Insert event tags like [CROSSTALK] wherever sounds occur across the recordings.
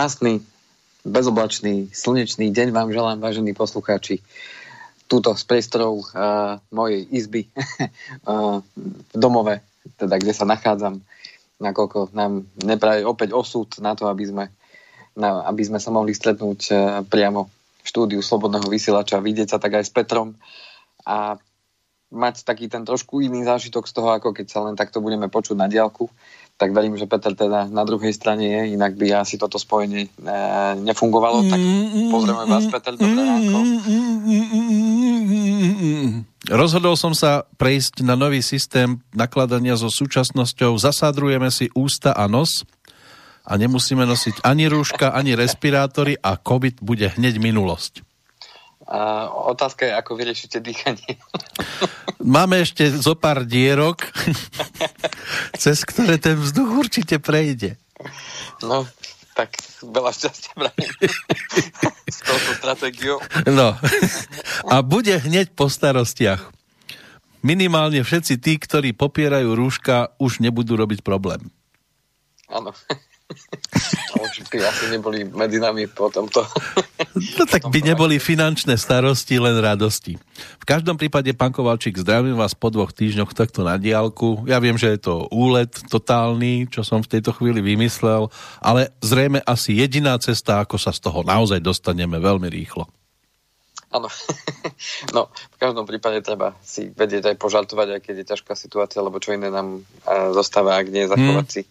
Krásny, bezoblačný, slnečný deň vám želám, vážení poslucháči. Túto z priestorov uh, mojej izby uh, [LAUGHS] v domove, teda kde sa nachádzam, nakoľko nám nepraje opäť osud na to, aby sme, na, aby sme sa mohli stretnúť uh, priamo v štúdiu Slobodného vysielača, vidieť sa tak aj s Petrom a mať taký ten trošku iný zážitok z toho, ako keď sa len takto budeme počuť na diálku tak verím, že Peter teda na druhej strane je, inak by asi toto spojenie e, nefungovalo. Tak pozrieme vás, Peter, dobré ráno. Rozhodol som sa prejsť na nový systém nakladania so súčasnosťou. Zasádrujeme si ústa a nos a nemusíme nosiť ani rúška, ani respirátory a COVID bude hneď minulosť. A otázka je, ako vyriešite dýchanie. [LAUGHS] Máme ešte zo pár dierok, [LAUGHS] cez ktoré ten vzduch určite prejde. No, tak veľa šťastia prajem [LAUGHS] s touto stratégiou. No. A bude hneď po starostiach. Minimálne všetci tí, ktorí popierajú rúška, už nebudú robiť problém. Áno. By asi neboli medzi nami po tomto. No tak by neboli finančné starosti, len radosti. V každom prípade, pán Kovalčík, zdravím vás po dvoch týždňoch takto na diálku. Ja viem, že je to úlet totálny, čo som v tejto chvíli vymyslel, ale zrejme asi jediná cesta, ako sa z toho naozaj dostaneme veľmi rýchlo. Áno. [LAUGHS] No, v každom prípade treba si vedieť aj požartovať, aj keď je ťažká situácia, lebo čo iné nám zostáva, ak nie zachovať hmm. si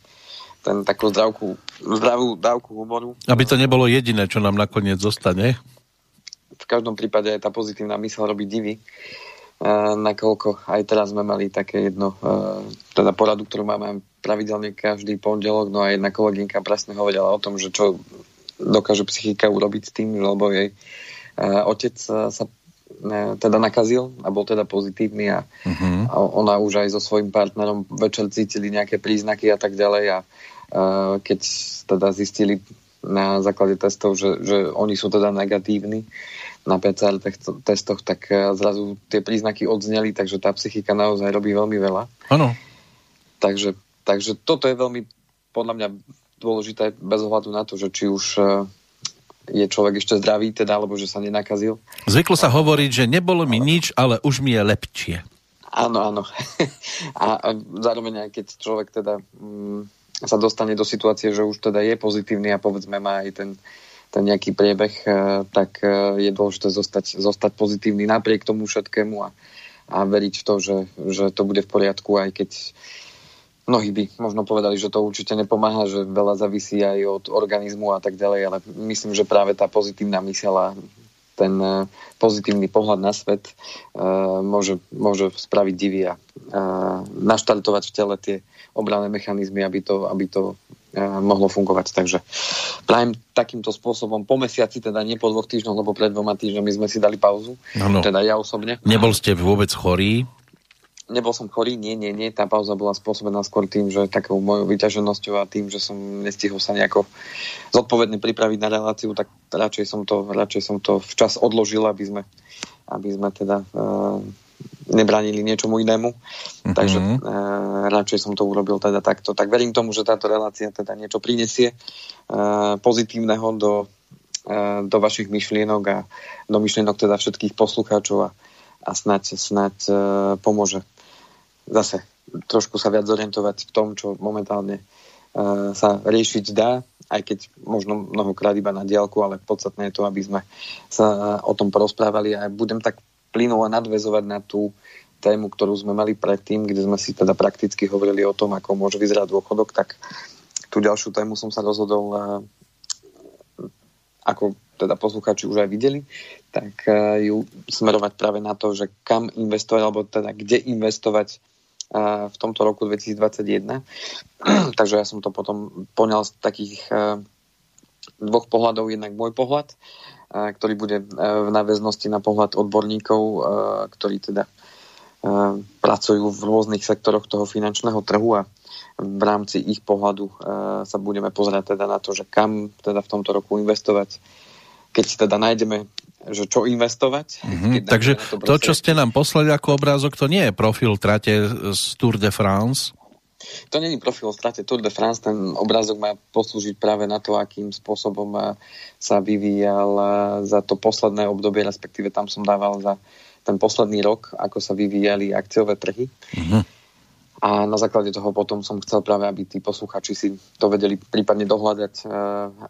ten takú zdravku, zdravú dávku humoru. Aby to nebolo jediné, čo nám nakoniec zostane. V každom prípade aj tá pozitívna mysl robí divy. Uh, nakoľko aj teraz sme mali také jedno, uh, teda poradu, ktorú máme pravidelne každý pondelok, no a jedna kolegynka presne hovorila o tom, že čo dokáže psychika urobiť s tým, lebo jej uh, otec sa teda nakazil a bol teda pozitívny a, uh-huh. a ona už aj so svojím partnerom večer cítili nejaké príznaky a tak ďalej a keď teda zistili na základe testov, že, že oni sú teda negatívni na PCR testoch, tak e, zrazu tie príznaky odzneli, takže tá psychika naozaj robí veľmi veľa. Áno. Takže, takže toto je veľmi podľa mňa dôležité bez ohľadu na to, že či už e, je človek ešte zdravý, teda, alebo že sa nenakazil. Zvyklo sa hovoriť, že nebolo mi nič, ale už mi je lepšie. Áno, áno. [LAUGHS] a, a zároveň aj keď človek teda mm, sa dostane do situácie, že už teda je pozitívny a povedzme má aj ten, ten nejaký priebeh, eh, tak eh, je dôležité zostať, zostať pozitívny napriek tomu všetkému a, a veriť v to, že, že to bude v poriadku, aj keď mnohí by možno povedali, že to určite nepomáha, že veľa závisí aj od organizmu a tak ďalej, ale myslím, že práve tá pozitívna mysela ten eh, pozitívny pohľad na svet uh, môže, môže spraviť divy a uh, naštartovať v tele tie obranné mechanizmy, aby to, aby to uh, mohlo fungovať. Takže prajem takýmto spôsobom po mesiaci, teda nie po dvoch týždňoch, lebo pred dvoma týždňami sme si dali pauzu. Ano. Teda ja osobne. Nebol ste vôbec chorý? Nebol som chorý, nie, nie, nie. Tá pauza bola spôsobená skôr tým, že takou mojou vyťaženosťou a tým, že som nestihol sa nejako zodpovedne pripraviť na reláciu, tak radšej som to, radšej som to včas odložil, aby sme, aby sme teda uh, nebránili niečomu inému. Mm-hmm. Takže uh, radšej som to urobil teda takto. Tak verím tomu, že táto relácia teda niečo prinesie uh, pozitívneho do, uh, do vašich myšlienok a do myšlienok teda všetkých poslucháčov a, a snať, snať uh, pomôže zase trošku sa viac zorientovať v tom, čo momentálne uh, sa riešiť dá, aj keď možno mnohokrát iba na diálku, ale podstatné je to, aby sme sa o tom porozprávali. A budem tak plynulo nadvezovať na tú tému, ktorú sme mali predtým, kde sme si teda prakticky hovorili o tom, ako môže vyzerať dôchodok, tak tú ďalšiu tému som sa rozhodol, uh, ako teda poslucháči už aj videli, tak uh, ju smerovať práve na to, že kam investovať, alebo teda kde investovať v tomto roku 2021. [CLEARS THROAT] Takže ja som to potom poňal z takých dvoch pohľadov. Jednak môj pohľad ktorý bude v náväznosti na pohľad odborníkov, ktorí teda pracujú v rôznych sektoroch toho finančného trhu a v rámci ich pohľadu sa budeme pozerať teda na to, že kam teda v tomto roku investovať. Keď teda nájdeme že čo investovať. Mm-hmm. Takže to, to, čo ste nám poslali ako obrázok, to nie je profil trate z Tour de France? To není profil strate Tour de France, ten obrázok má poslúžiť práve na to, akým spôsobom sa vyvíjal za to posledné obdobie, respektíve tam som dával za ten posledný rok, ako sa vyvíjali akciové trhy. Mm-hmm. A na základe toho potom som chcel práve, aby tí posluchači si to vedeli prípadne dohľadať,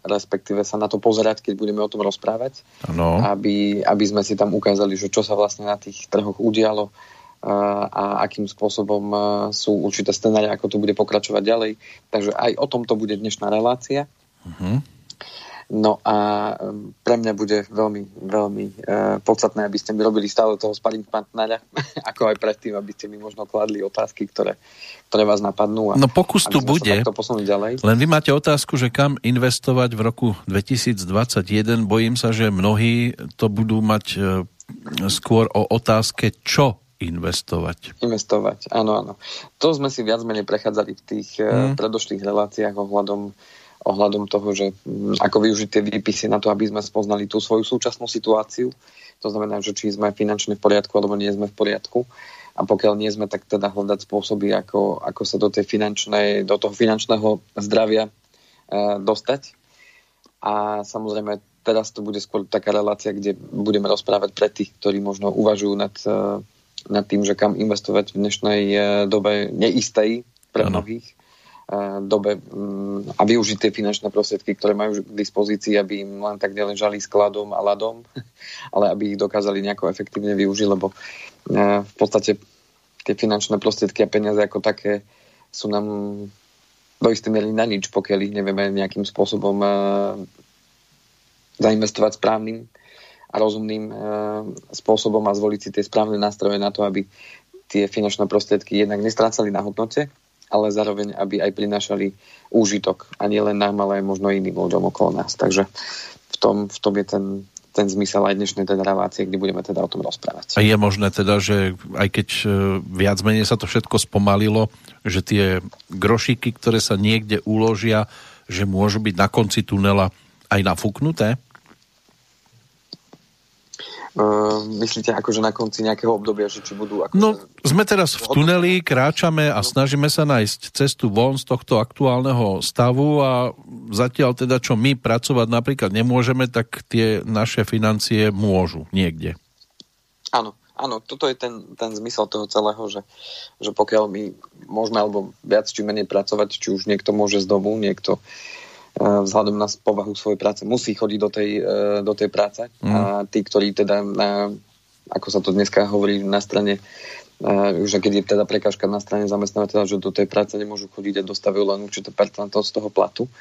respektíve sa na to pozerať, keď budeme o tom rozprávať. Ano. Aby, aby sme si tam ukázali, že čo sa vlastne na tých trhoch udialo, a akým spôsobom sú určité scenáre, ako to bude pokračovať ďalej. Takže aj o tomto bude dnešná relácia. Uh-huh. No a pre mňa bude veľmi, veľmi uh, podstatné, aby ste mi robili stále toho sparring partnera, [LAUGHS] ako aj predtým, aby ste mi možno kladli otázky, ktoré, ktoré vás napadnú. A no pokus tu bude, ďalej. len vy máte otázku, že kam investovať v roku 2021. Bojím sa, že mnohí to budú mať uh, skôr o otázke, čo investovať. Investovať, áno, áno. To sme si viac menej prechádzali v tých mm. predošlých reláciách ohľadom, ohľadom toho, že mm, ako využiť tie výpisy na to, aby sme spoznali tú svoju súčasnú situáciu. To znamená, že či sme finančne v poriadku, alebo nie sme v poriadku. A pokiaľ nie sme, tak teda hľadať spôsoby, ako, ako sa do, tej finančnej, do toho finančného zdravia e, dostať. A samozrejme, teraz to bude skôr taká relácia, kde budeme rozprávať pre tých, ktorí možno uvažujú nad e, nad tým, že kam investovať v dnešnej eh, dobe neistej pre mnohých dobe mm, a využiť tie finančné prostriedky, ktoré majú k dispozícii, aby im len tak neležali skladom a ladom, [LAUGHS] ale aby ich dokázali nejako efektívne využiť, lebo eh, v podstate tie finančné prostriedky a peniaze ako také sú nám do istej miery na nič, pokiaľ ich nevieme nejakým spôsobom zainvestovať správnym a rozumným e, spôsobom a zvoliť si tie správne nástroje na to, aby tie finančné prostriedky jednak nestrácali na hodnote, ale zároveň, aby aj prinášali úžitok. A nie len nám, ale aj možno iným ľuďom okolo nás. Takže v tom, v tom je ten, ten zmysel aj dnešnej teda relácie, kde budeme teda o tom rozprávať. A je možné teda, že aj keď e, viac menej sa to všetko spomalilo, že tie grošíky, ktoré sa niekde uložia, že môžu byť na konci tunela aj nafúknuté? Uh, myslíte akože na konci nejakého obdobia, že či budú... Ako no, sme teraz v tuneli, kráčame a snažíme sa nájsť cestu von z tohto aktuálneho stavu a zatiaľ teda, čo my pracovať napríklad nemôžeme, tak tie naše financie môžu niekde. Áno, áno, toto je ten, ten zmysel toho celého, že, že pokiaľ my môžeme alebo viac či menej pracovať, či už niekto môže z domu, niekto uh, vzhľadom na povahu svojej práce musí chodiť do tej, e, do tej práce mm. a tí, ktorí teda na, ako sa to dneska hovorí na strane že keď je teda prekážka na strane zamestnávateľa, že do tej práce nemôžu chodiť a dostavujú len určité percento z toho platu,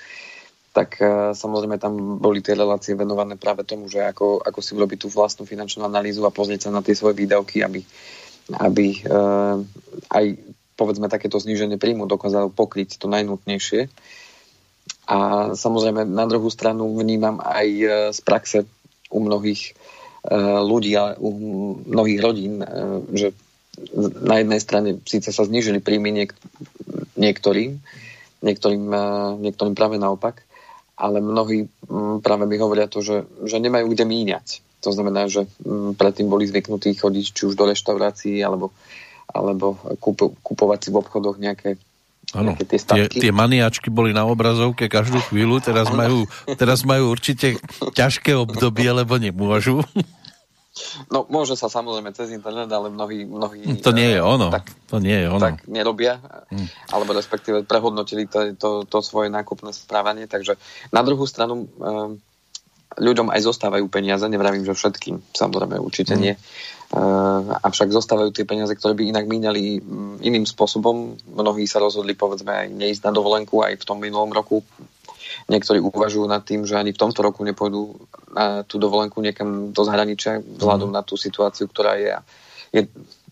tak e, samozrejme tam boli tie relácie venované práve tomu, že ako, ako si urobiť tú vlastnú finančnú analýzu a pozrieť sa na tie svoje výdavky, aby, aby aj povedzme takéto zníženie príjmu dokázalo pokryť to najnutnejšie a samozrejme na druhú stranu vnímam aj e, z praxe u mnohých e, ľudí a u mnohých rodín, e, že na jednej strane síce sa znižili príjmy niek- niektorým, niektorým, niektorým práve naopak, ale mnohí práve mi hovoria to, že, že nemajú kde míňať. To znamená, že predtým boli zvyknutí chodiť či už do reštaurácií alebo, alebo kupovať si v obchodoch nejaké Áno, tie, tie, tie maniačky boli na obrazovke každú chvíľu, teraz majú, teraz majú určite ťažké obdobie, lebo nemôžu. No, môže sa samozrejme cez internet, ale mnohí... mnohí to nie je ono. Tak, to nie je ono. Tak nerobia, hmm. alebo respektíve prehodnotili to, to, to svoje nákupné správanie, takže na druhú stranu um, ľuďom aj zostávajú peniaze, nevravím, že všetkým, samozrejme určite hmm. nie Eh, avšak zostávajú tie peniaze, ktoré by inak míňali mm, iným spôsobom. Mnohí sa rozhodli, povedzme, aj neísť na dovolenku aj v tom minulom roku. Niektorí uvažujú nad tým, že ani v tomto roku nepôjdu na tú dovolenku niekam do zahraničia vzhľadom mm. na tú situáciu, ktorá je. je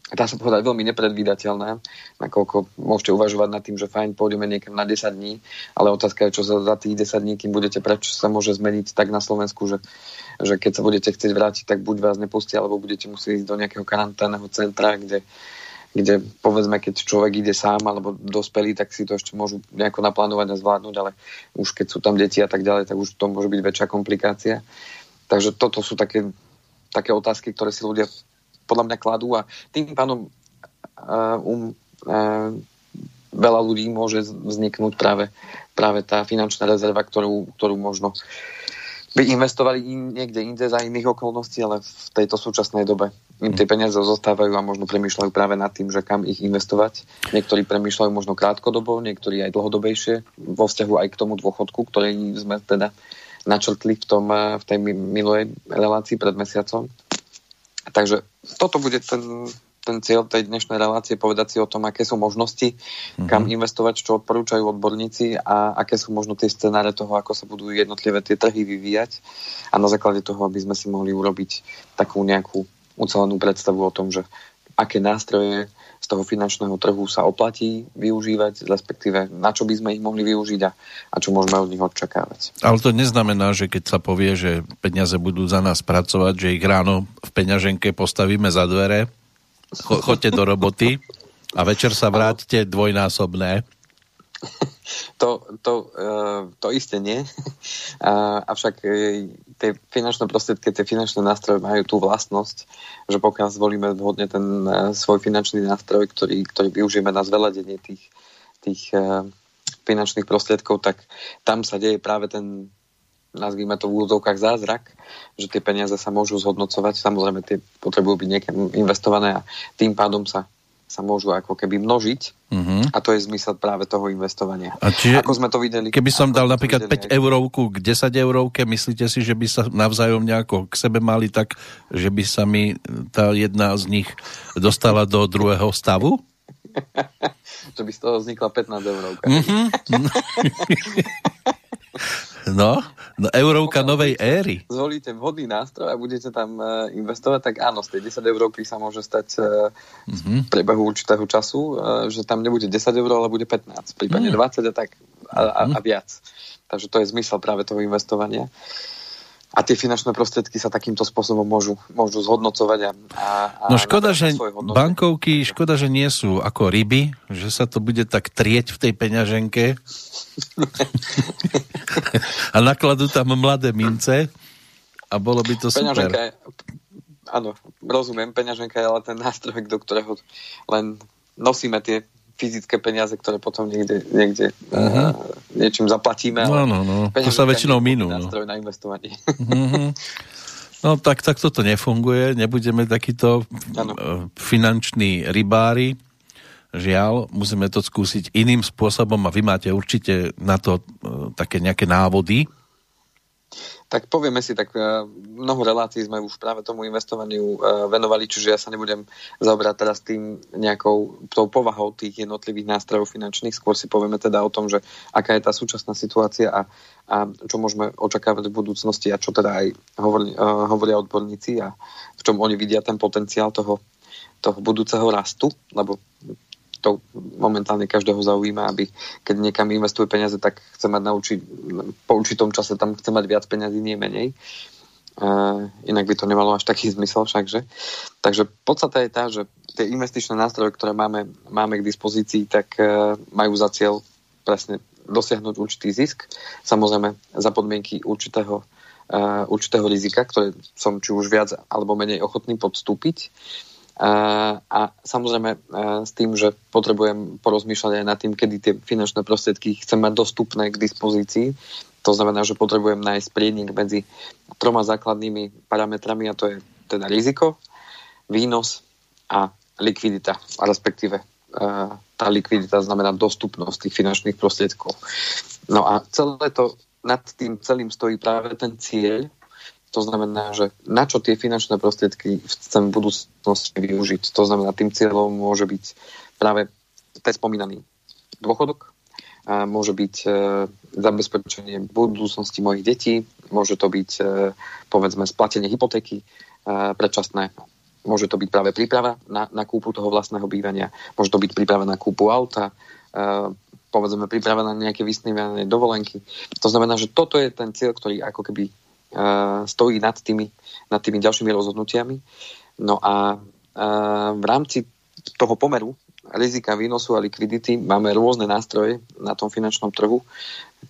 dá sa povedať, veľmi nepredvídateľná, nakoľko môžete uvažovať nad tým, že fajn, pôjdeme niekam na 10 dní, ale otázka je, čo za, za tých 10 dní, kým budete preč, sa môže zmeniť tak na Slovensku, že, že keď sa budete chcieť vrátiť, tak buď vás nepustia, alebo budete musieť ísť do nejakého karanténneho centra, kde, kde povedzme, keď človek ide sám alebo dospelý, tak si to ešte môžu nejako naplánovať a zvládnuť, ale už keď sú tam deti a tak ďalej, tak už to môže byť väčšia komplikácia. Takže toto sú také, také otázky, ktoré si ľudia podľa mňa kladú a tým pádom uh, um, uh, veľa ľudí môže vzniknúť práve, práve tá finančná rezerva, ktorú, ktorú možno by investovali in, niekde inde za iných okolností, ale v tejto súčasnej dobe im tie peniaze zostávajú a možno premýšľajú práve nad tým, že kam ich investovať. Niektorí premýšľajú možno krátkodobo, niektorí aj dlhodobejšie vo vzťahu aj k tomu dôchodku, ktorý sme teda načrtli v, tom, v tej minulej relácii pred mesiacom. Takže toto bude ten, ten cieľ tej dnešnej relácie, povedať si o tom, aké sú možnosti, mm-hmm. kam investovať, čo odporúčajú odborníci a aké sú možno tie scenáre toho, ako sa budú jednotlivé tie trhy vyvíjať a na základe toho, aby sme si mohli urobiť takú nejakú ucelenú predstavu o tom, že aké nástroje z toho finančného trhu sa oplatí využívať, respektíve na čo by sme ich mohli využiť a, a čo môžeme od nich očakávať. Ale to neznamená, že keď sa povie, že peniaze budú za nás pracovať, že ich ráno v peňaženke postavíme za dvere, cho, choďte do roboty a večer sa vráťte dvojnásobné. [LAUGHS] To, to, uh, to isté nie. Avšak uh, tie finančné prostriedky, tie finančné nástroje majú tú vlastnosť, že pokiaľ zvolíme vhodne ten uh, svoj finančný nástroj, ktorý, ktorý využijeme na zveľadenie tých, tých finančných prostriedkov, tak tam sa deje práve ten nazvíme to v úvodzovkách zázrak, že tie peniaze sa môžu zhodnocovať, samozrejme tie potrebujú byť niekam investované a tým pádom sa sa môžu ako keby množiť uh-huh. a to je zmysel práve toho investovania. A čiže, ako sme to videli... Keby som dal napríklad 5 eurovku k 10 eurovke, myslíte si, že by sa navzájom nejako k sebe mali tak, že by sa mi tá jedna z nich dostala do druhého stavu? [LAUGHS] že by z toho vznikla 15 eurovka. Uh-huh. [LAUGHS] [LAUGHS] No, no eurovka Pokiaľ novej éry. Zvolíte vhodný nástroj a budete tam uh, investovať, tak áno, z tej 10 eurovky sa môže stať uh, mm-hmm. v priebehu určitého času, uh, že tam nebude 10 eur, ale bude 15, prípadne mm. 20 a tak a, a, a viac. Takže to je zmysel práve toho investovania. Uh, a tie finančné prostriedky sa takýmto spôsobom môžu, môžu zhodnocovať. A, a, no škoda, že bankovky, škoda, že nie sú ako ryby, že sa to bude tak trieť v tej peňaženke [LAUGHS] a nakladú tam mladé mince a bolo by to super. Peňaženka je, áno, rozumiem, peňaženka je ale ten nástroj, do ktorého len nosíme tie fyzické peniaze, ktoré potom niekde, niekde uh-huh. uh, niečím zaplatíme. No, no, no. To sa väčšinou minú. No. Na investovanie. Uh-huh. No tak, tak toto nefunguje. Nebudeme takýto uh, finanční rybári. Žiaľ, musíme to skúsiť iným spôsobom a vy máte určite na to uh, také nejaké návody, tak povieme si, tak uh, mnoho relácií sme už práve tomu investovaniu uh, venovali, čiže ja sa nebudem zaoberať teraz tým nejakou tou povahou tých jednotlivých nástrojov finančných, skôr si povieme teda o tom, že aká je tá súčasná situácia a, a čo môžeme očakávať v budúcnosti a čo teda aj hovorí, uh, hovoria odborníci a v čom oni vidia ten potenciál toho, toho budúceho rastu, lebo to momentálne každého zaujíma, aby keď niekam investuje peniaze, tak chce mať naučiť, po určitom čase tam chce mať viac peniazí, nie menej. Uh, inak by to nemalo až taký zmysel však, že? Takže podstata je tá, že tie investičné nástroje, ktoré máme, máme k dispozícii, tak uh, majú za cieľ presne dosiahnuť určitý zisk, samozrejme za podmienky určitého, uh, určitého rizika, ktoré som či už viac alebo menej ochotný podstúpiť. A samozrejme s tým, že potrebujem porozmýšľať aj nad tým, kedy tie finančné prostriedky chcem mať dostupné k dispozícii. To znamená, že potrebujem nájsť prienik medzi troma základnými parametrami a to je teda riziko, výnos a likvidita, a respektíve tá likvidita znamená dostupnosť tých finančných prostriedkov. No a celé to nad tým celým stojí práve ten cieľ, to znamená, že na čo tie finančné prostriedky chcem v budúcnosti využiť. To znamená, tým cieľom môže byť práve ten spomínaný dôchodok, môže byť e, zabezpečenie budúcnosti mojich detí, môže to byť e, povedzme splatenie hypotéky e, predčasné, Môže to byť práve príprava na, na kúpu toho vlastného bývania, môže to byť príprava na kúpu auta, povedzme príprava na nejaké vysnívané dovolenky. To znamená, že toto je ten cieľ, ktorý ako keby stojí nad tými, nad tými ďalšími rozhodnutiami. No a v rámci toho pomeru rizika výnosu a likvidity máme rôzne nástroje na tom finančnom trhu,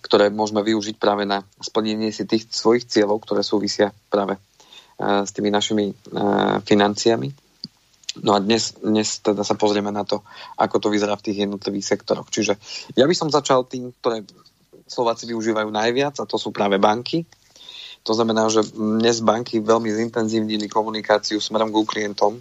ktoré môžeme využiť práve na splnenie si tých svojich cieľov, ktoré súvisia práve s tými našimi financiami. No a dnes, dnes teda sa pozrieme na to, ako to vyzerá v tých jednotlivých sektoroch. Čiže ja by som začal tým, ktoré Slováci využívajú najviac, a to sú práve banky. To znamená, že dnes banky veľmi zintenzívnili komunikáciu smerom k klientom.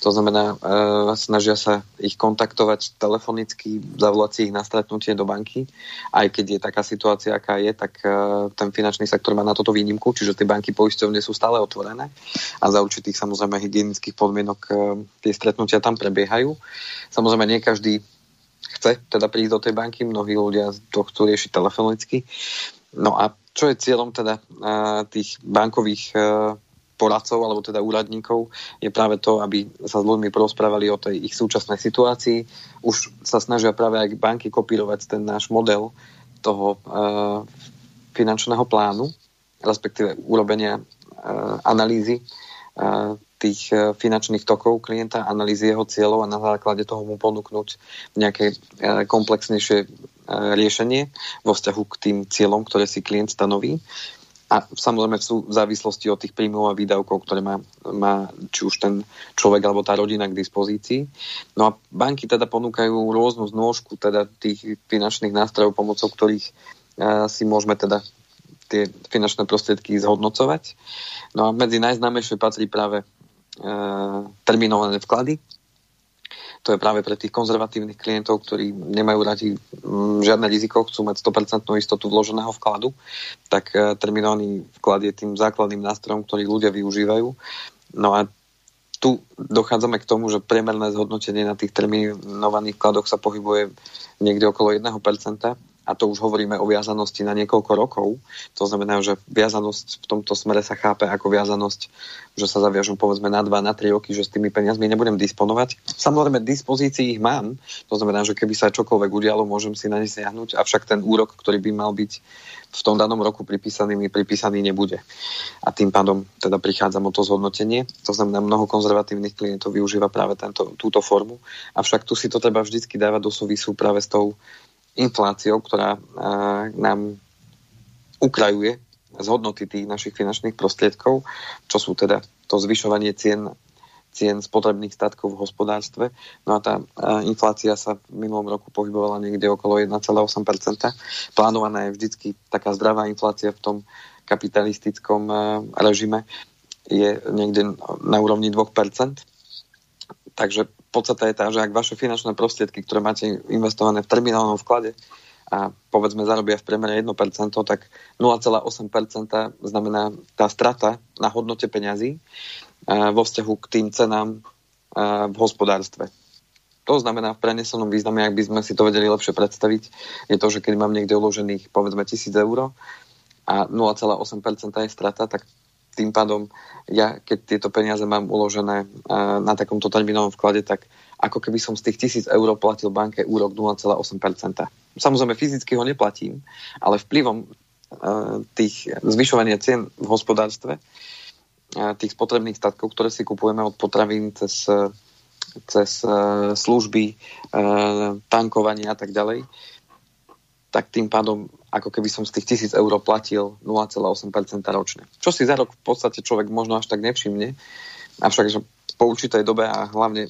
To znamená, e, snažia sa ich kontaktovať telefonicky, zavolať si ich na stretnutie do banky. Aj keď je taká situácia, aká je, tak e, ten finančný sektor má na toto výnimku, čiže tie banky poisťovne sú stále otvorené a za určitých samozrejme hygienických podmienok e, tie stretnutia tam prebiehajú. Samozrejme, nie každý chce teda prísť do tej banky, mnohí ľudia to chcú riešiť telefonicky. No a čo je cieľom teda tých bankových poradcov alebo teda úradníkov je práve to, aby sa s ľuďmi porozprávali o tej ich súčasnej situácii. Už sa snažia práve aj banky kopírovať ten náš model toho finančného plánu, respektíve urobenia analýzy tých finančných tokov klienta, analýzy jeho cieľov a na základe toho mu ponúknuť nejaké komplexnejšie riešenie vo vzťahu k tým cieľom, ktoré si klient stanoví. A samozrejme sú v závislosti od tých príjmov a výdavkov, ktoré má, má či už ten človek alebo tá rodina k dispozícii. No a banky teda ponúkajú rôznu znôžku teda tých finančných nástrojov, pomocou ktorých si môžeme teda tie finančné prostriedky zhodnocovať. No a medzi najznámejšie patrí práve e, terminované vklady, to je práve pre tých konzervatívnych klientov, ktorí nemajú radi mm, žiadne riziko, chcú mať 100% istotu vloženého vkladu, tak e, terminálny vklad je tým základným nástrojom, ktorý ľudia využívajú. No a tu dochádzame k tomu, že priemerné zhodnotenie na tých terminovaných vkladoch sa pohybuje niekde okolo 1%, a to už hovoríme o viazanosti na niekoľko rokov. To znamená, že viazanosť v tomto smere sa chápe ako viazanosť, že sa zaviažu povedzme na 2, na 3 roky, že s tými peniazmi nebudem disponovať. Samozrejme, dispozícii ich mám, to znamená, že keby sa čokoľvek udialo, môžem si na ne siahnuť, avšak ten úrok, ktorý by mal byť v tom danom roku pripísaný, mi pripísaný nebude. A tým pádom teda prichádzam o to zhodnotenie. To znamená, mnoho konzervatívnych klientov využíva práve tento, túto formu. Avšak tu si to treba vždycky dávať do súvisu práve s tou infláciou, ktorá nám ukrajuje z hodnoty tých našich finančných prostriedkov, čo sú teda to zvyšovanie cien, cien spotrebných statkov v hospodárstve. No a tá inflácia sa v minulom roku pohybovala niekde okolo 1,8%. Plánovaná je vždycky taká zdravá inflácia v tom kapitalistickom režime je niekde na úrovni 2%. Takže podstata je tá, že ak vaše finančné prostriedky, ktoré máte investované v terminálnom vklade a povedzme zarobia v priemere 1%, tak 0,8% znamená tá strata na hodnote peňazí vo vzťahu k tým cenám v hospodárstve. To znamená v prenesenom význame, ak by sme si to vedeli lepšie predstaviť, je to, že keď mám niekde uložených povedzme 1000 eur a 0,8% je strata, tak tým pádom ja, keď tieto peniaze mám uložené na takomto termínovom vklade, tak ako keby som z tých 1000 eur platil banke úrok 0,8%. Samozrejme fyzicky ho neplatím, ale vplyvom tých zvyšovania cien v hospodárstve, tých spotrebných statkov, ktoré si kupujeme od potravín cez, cez služby, tankovanie a tak ďalej, tak tým pádom ako keby som z tých 1000 eur platil 0,8% ročne. Čo si za rok v podstate človek možno až tak nevšimne, avšak že po určitej dobe a hlavne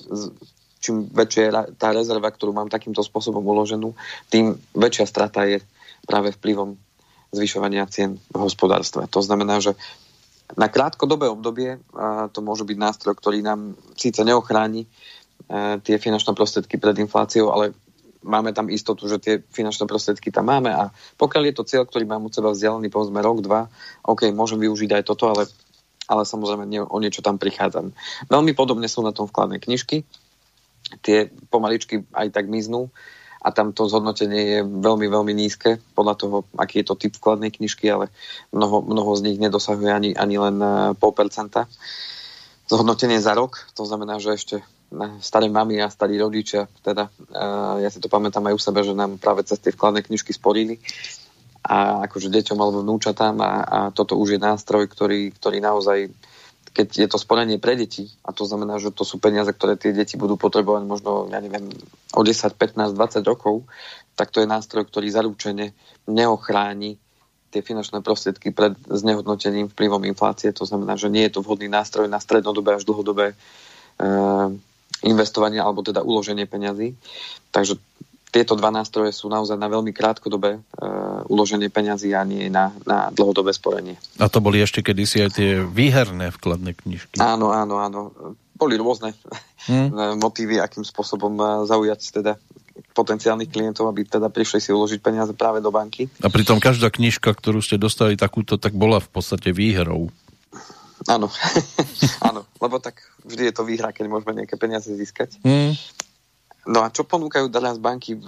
čím väčšia je tá rezerva, ktorú mám takýmto spôsobom uloženú, tým väčšia strata je práve vplyvom zvyšovania cien v hospodárstve. To znamená, že na krátkodobé obdobie to môže byť nástroj, ktorý nám síce neochráni tie finančné prostriedky pred infláciou, ale máme tam istotu, že tie finančné prostriedky tam máme a pokiaľ je to cieľ, ktorý mám od seba vzdialený, povedzme rok, dva, OK, môžem využiť aj toto, ale, ale samozrejme nie, o niečo tam prichádzam. Veľmi podobne sú na tom vkladné knižky, tie pomaličky aj tak miznú a tam to zhodnotenie je veľmi, veľmi nízke podľa toho, aký je to typ vkladnej knižky, ale mnoho, mnoho z nich nedosahuje ani, ani len eh, pol percenta. zhodnotenie za rok, to znamená, že ešte staré mamy a starí rodičia, teda ja si to pamätám aj u sebe, že nám práve cez tie vkladné knižky sporili a akože deťom alebo vnúčatám a, a toto už je nástroj, ktorý, ktorý naozaj keď je to sporenie pre deti, a to znamená, že to sú peniaze, ktoré tie deti budú potrebovať možno, ja neviem, o 10, 15, 20 rokov, tak to je nástroj, ktorý zaručene neochráni tie finančné prostriedky pred znehodnotením vplyvom inflácie. To znamená, že nie je to vhodný nástroj na strednodobé až dlhodobé e, investovanie alebo teda uloženie peňazí. Takže tieto dva nástroje sú naozaj na veľmi krátkodobé e, uloženie peňazí a nie na, na dlhodobé sporenie. A to boli ešte kedysi aj tie výherné vkladné knižky. Áno, áno, áno. Boli rôzne [LAUGHS] hmm. motívy, akým spôsobom e, zaujať teda potenciálnych klientov, aby teda prišli si uložiť peniaze práve do banky. A pritom každá knižka, ktorú ste dostali takúto, tak bola v podstate výhrou. Áno, [LAUGHS] áno, lebo tak vždy je to výhra, keď môžeme nejaké peniaze získať. Hmm. No a čo ponúkajú teraz banky v,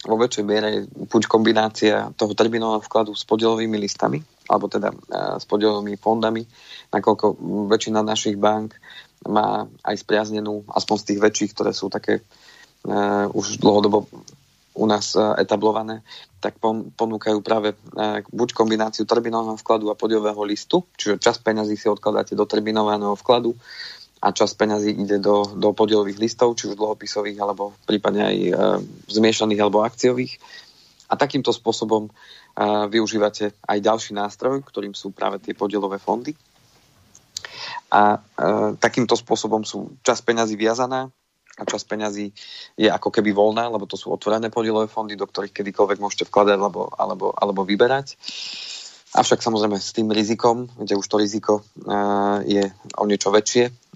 vo väčšej miere buď kombinácia toho terminálneho vkladu s podielovými listami, alebo teda e, s podielovými fondami, nakoľko väčšina našich bank má aj spriaznenú, aspoň z tých väčších, ktoré sú také uh, už dlhodobo u nás uh, etablované, tak pon- ponúkajú práve uh, buď kombináciu terminálneho vkladu a podielového listu, čiže čas peňazí si odkladáte do terminovaného vkladu a časť peňazí ide do, do podielových listov, či už dlhopisových, alebo prípadne aj e, zmiešaných alebo akciových. A takýmto spôsobom e, využívate aj ďalší nástroj, ktorým sú práve tie podielové fondy. A e, takýmto spôsobom sú časť peňazí viazaná a časť peňazí je ako keby voľná, lebo to sú otvorené podielové fondy, do ktorých kedykoľvek môžete vkladať alebo, alebo, alebo vyberať. Avšak samozrejme s tým rizikom, kde už to riziko uh, je o niečo väčšie,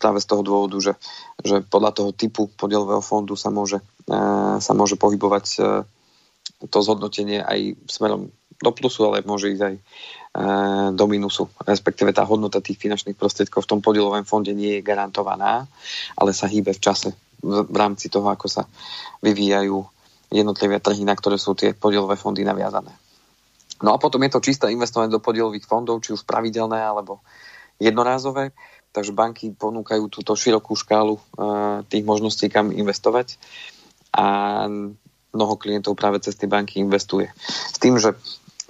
práve z toho dôvodu, že, že podľa toho typu podielového fondu sa môže, sa môže pohybovať to zhodnotenie aj smerom do plusu, ale môže ísť aj do minusu. Respektíve tá hodnota tých finančných prostriedkov v tom podielovom fonde nie je garantovaná, ale sa hýbe v čase v, rámci toho, ako sa vyvíjajú jednotlivé trhy, na ktoré sú tie podielové fondy naviazané. No a potom je to čisté investovanie do podielových fondov, či už pravidelné alebo jednorázové. Takže banky ponúkajú túto širokú škálu uh, tých možností, kam investovať a mnoho klientov práve cez tie banky investuje. S tým, že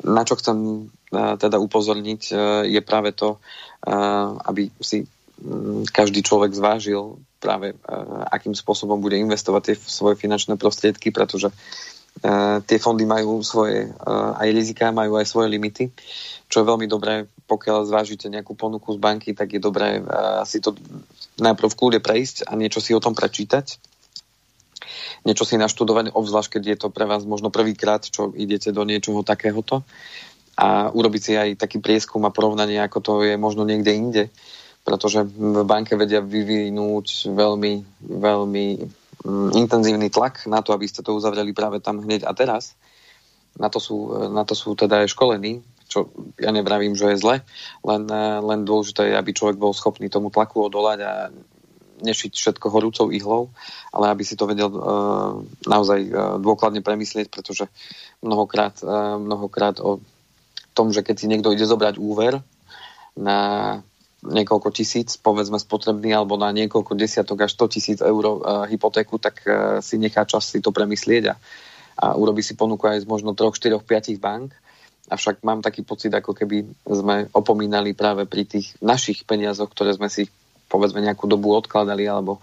na čo chcem uh, teda upozorniť, uh, je práve to, aby si um, každý človek zvážil práve akým spôsobom bude investovať tie svoje finančné prostriedky, pretože tie fondy majú svoje aj rizika, majú aj svoje limity, čo je veľmi dobré pokiaľ zvážite nejakú ponuku z banky, tak je dobré si to najprv v kľude prejsť a niečo si o tom prečítať. Niečo si naštudovať, obzvlášť keď je to pre vás možno prvýkrát, čo idete do niečoho takéhoto. A urobiť si aj taký prieskum a porovnanie, ako to je možno niekde inde, pretože v banke vedia vyvinúť veľmi, veľmi mm, intenzívny tlak na to, aby ste to uzavreli práve tam hneď a teraz. Na to sú, na to sú teda aj školení čo ja nevravím, že je zle, len, eh, len dôležité je, aby človek bol schopný tomu tlaku odolať a nešiť všetko horúcou ihlou, ale aby si to vedel uh, naozaj uh, dôkladne premyslieť, pretože mnohokrát, uh, mnohokrát o tom, že keď si niekto ide zobrať úver na niekoľko tisíc, povedzme spotrebný, alebo na niekoľko desiatok až 100 tisíc eur uh, hypotéku, tak uh, si nechá čas si to premyslieť a, a urobí si ponuku aj z možno 3, 4, 5 bank. Avšak mám taký pocit, ako keby sme opomínali práve pri tých našich peniazoch, ktoré sme si povedzme nejakú dobu odkladali alebo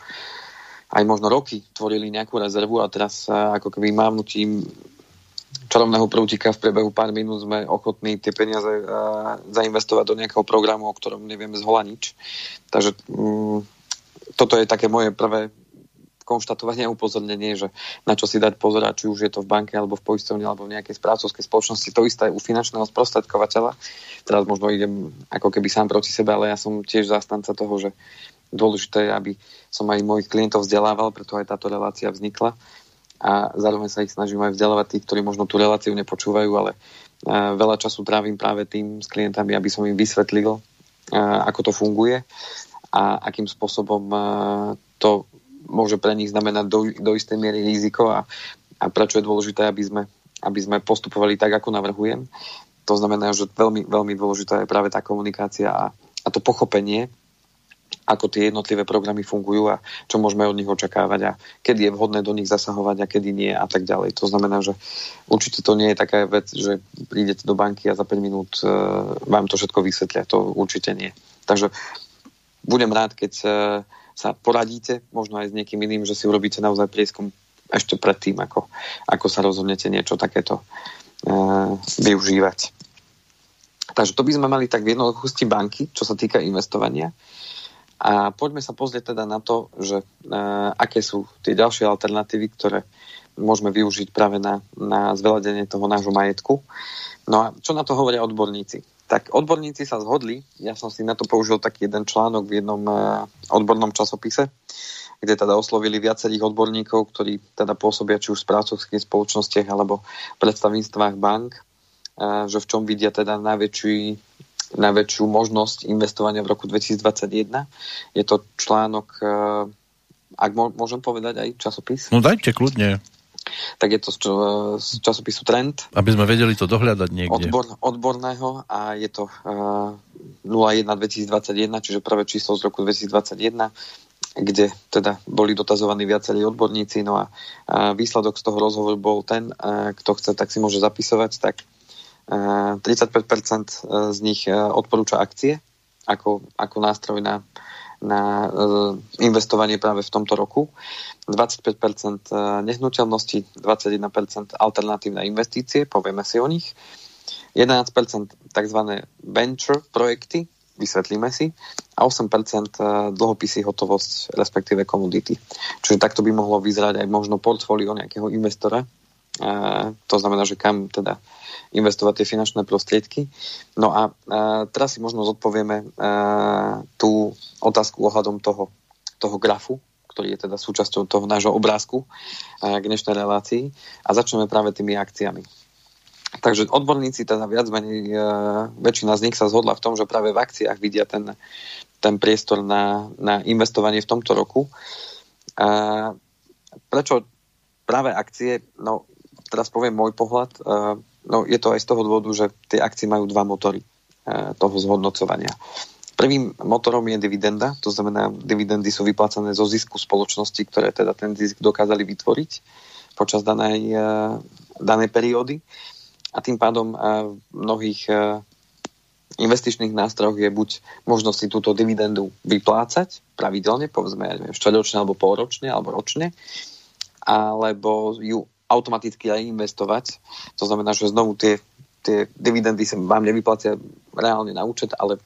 aj možno roky tvorili nejakú rezervu a teraz ako keby mávnutím čarovného prútika v priebehu pár minút sme ochotní tie peniaze uh, zainvestovať do nejakého programu, o ktorom nevieme zhola nič. Takže um, toto je také moje prvé konštatovanie a upozornenie, že na čo si dať pozor, či už je to v banke alebo v poistovni alebo v nejakej správcovskej spoločnosti. To isté u finančného sprostredkovateľa. Teraz možno idem ako keby sám proti sebe, ale ja som tiež zastanca toho, že dôležité je, aby som aj mojich klientov vzdelával, preto aj táto relácia vznikla a zároveň sa ich snažím aj vzdelávať tých, ktorí možno tú reláciu nepočúvajú, ale veľa času trávim práve tým s klientami, aby som im vysvetlil, ako to funguje a akým spôsobom to môže pre nich znamenať do, do istej miery riziko a, a prečo je dôležité, aby sme, aby sme postupovali tak, ako navrhujem. To znamená, že veľmi, veľmi dôležitá je práve tá komunikácia a, a to pochopenie ako tie jednotlivé programy fungujú a čo môžeme od nich očakávať a kedy je vhodné do nich zasahovať a kedy nie a tak ďalej. To znamená, že určite to nie je taká vec, že prídete do banky a za 5 minút uh, vám to všetko vysvetlia. To určite nie. Takže budem rád, keď uh, sa poradíte, možno aj s niekým iným, že si urobíte naozaj prieskum ešte predtým, ako, ako sa rozhodnete niečo takéto uh, využívať. Takže to by sme mali tak v jednoduchosti banky, čo sa týka investovania. A poďme sa pozrieť teda na to, že uh, aké sú tie ďalšie alternatívy, ktoré môžeme využiť práve na, na zveladenie toho nášho majetku. No a čo na to hovoria odborníci? Tak odborníci sa zhodli, ja som si na to použil taký jeden článok v jednom uh, odbornom časopise, kde teda oslovili viacerých odborníkov, ktorí teda pôsobia či už v správcovských spoločnostiach alebo predstavinstvách bank, uh, že v čom vidia teda najväčší najväčšiu možnosť investovania v roku 2021. Je to článok, eh, ak môžem povedať aj časopis? No dajte kľudne. Tak je to z, časopisu Trend. Aby sme vedeli to dohľadať niekde. Odbor, odborného a je to uh, 01 2021, čiže prvé číslo z roku 2021 kde teda boli dotazovaní viacerí odborníci, no a, a výsledok z toho rozhovoru bol ten, a, kto chce, tak si môže zapisovať, tak 35% z nich odporúča akcie ako, ako nástroj na, na e, investovanie práve v tomto roku. 25% e, nehnuteľnosti, 21% alternatívne investície, povieme si o nich. 11% tzv. venture projekty, vysvetlíme si, a 8% dlhopisy, hotovosť, respektíve komodity. Čiže takto by mohlo vyzerať aj možno portfólio nejakého investora. To znamená, že kam teda investovať tie finančné prostriedky. No a, teraz si možno zodpovieme tú otázku ohľadom toho, toho grafu, ktorý je teda súčasťou toho nášho obrázku k dnešnej relácii a začneme práve tými akciami. Takže odborníci teda viac menej, väčšina z nich sa zhodla v tom, že práve v akciách vidia ten, ten priestor na, na investovanie v tomto roku. A prečo práve akcie? No, teraz poviem môj pohľad. No je to aj z toho dôvodu, že tie akcie majú dva motory e, toho zhodnocovania. Prvým motorom je dividenda, to znamená, dividendy sú vyplácané zo zisku spoločnosti, ktoré teda ten zisk dokázali vytvoriť počas danej, e, danej periódy. A tým pádom v mnohých investičných nástrojoch je buď možnosť si túto dividendu vyplácať pravidelne, povedzme štvrťročne alebo polročne alebo ročne, alebo ju automaticky aj investovať. To znamená, že znovu tie, tie dividendy sa vám nevyplatia reálne na účet, ale,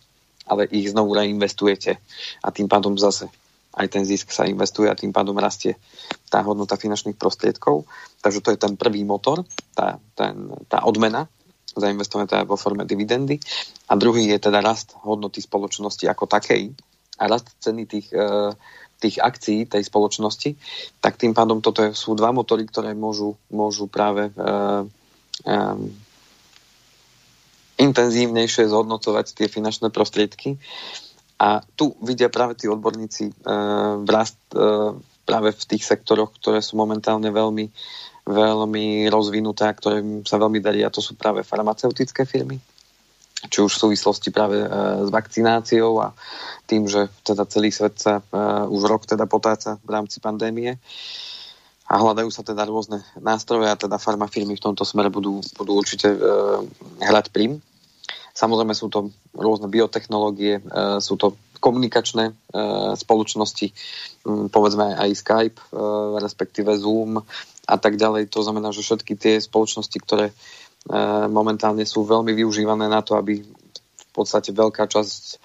ale ich znovu reinvestujete a tým pádom zase aj ten zisk sa investuje a tým pádom rastie tá hodnota finančných prostriedkov. Takže to je ten prvý motor, tá, ten, tá odmena zainvestované teda vo forme dividendy. A druhý je teda rast hodnoty spoločnosti ako takej a rast ceny tých uh, tých akcií tej spoločnosti, tak tým pádom toto sú dva motory, ktoré môžu, môžu práve uh, um, intenzívnejšie zhodnocovať tie finančné prostriedky. A tu vidia práve tí odborníci uh, rast uh, práve v tých sektoroch, ktoré sú momentálne veľmi, veľmi rozvinuté a ktoré sa veľmi darí a to sú práve farmaceutické firmy či už v súvislosti práve e, s vakcináciou a tým, že teda celý svet sa e, už rok teda potáca v rámci pandémie a hľadajú sa teda rôzne nástroje a teda farmafirmy v tomto smere budú, budú určite e, hrať prím. Samozrejme sú to rôzne biotechnológie, sú to komunikačné spoločnosti, povedzme aj Skype, respektíve Zoom a tak ďalej. To znamená, že všetky tie spoločnosti, ktoré E, momentálne sú veľmi využívané na to, aby v podstate veľká časť e,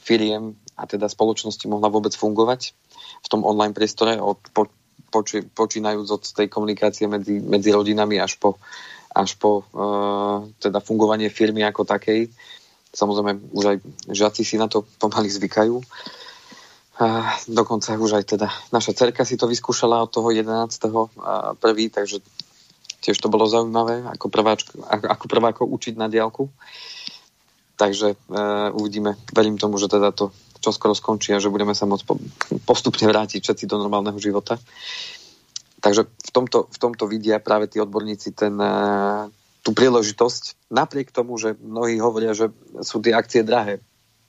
firiem a teda spoločnosti mohla vôbec fungovať v tom online priestore od, po, poči, počínajúc od tej komunikácie medzi, medzi rodinami až po, až po uh, teda fungovanie firmy ako takej. Samozrejme, už aj žiaci si na to pomaly zvykajú. Uh, dokonca už aj teda naša cerka si to vyskúšala od toho 11. Uh, prvý, takže Tiež to bolo zaujímavé, ako, prváčko, ako prváko učiť na diálku. Takže e, uvidíme. Verím tomu, že teda to čo skoro skončí a že budeme sa môcť po, postupne vrátiť všetci do normálneho života. Takže v tomto, v tomto vidia práve tí odborníci ten, e, tú príležitosť. Napriek tomu, že mnohí hovoria, že sú tie akcie drahé,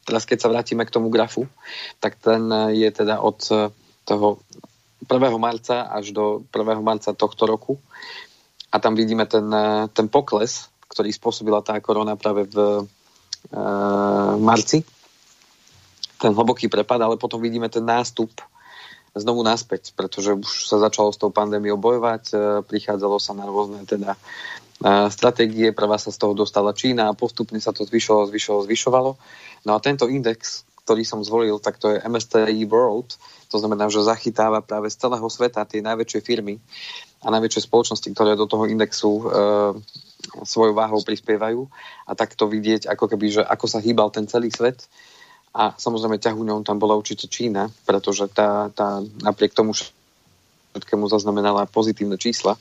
teraz keď sa vrátime k tomu grafu, tak ten je teda od toho 1. marca až do 1. marca tohto roku. A tam vidíme ten, ten pokles, ktorý spôsobila tá korona práve v e, marci. Ten hlboký prepad, ale potom vidíme ten nástup znovu naspäť, pretože už sa začalo s tou pandémiou bojovať, e, prichádzalo sa na rôzne teda e, stratégie, prvá sa z toho dostala Čína a postupne sa to zvyšovalo, zvyšovalo, zvyšovalo. No a tento index, ktorý som zvolil, tak to je MSCI World, to znamená, že zachytáva práve z celého sveta tie najväčšie firmy a najväčšie spoločnosti, ktoré do toho indexu e, svojou váhou prispievajú a takto vidieť, ako keby, že ako sa hýbal ten celý svet a samozrejme ťahuňou tam bola určite Čína, pretože tá, tá napriek tomu všetkému zaznamenala pozitívne čísla,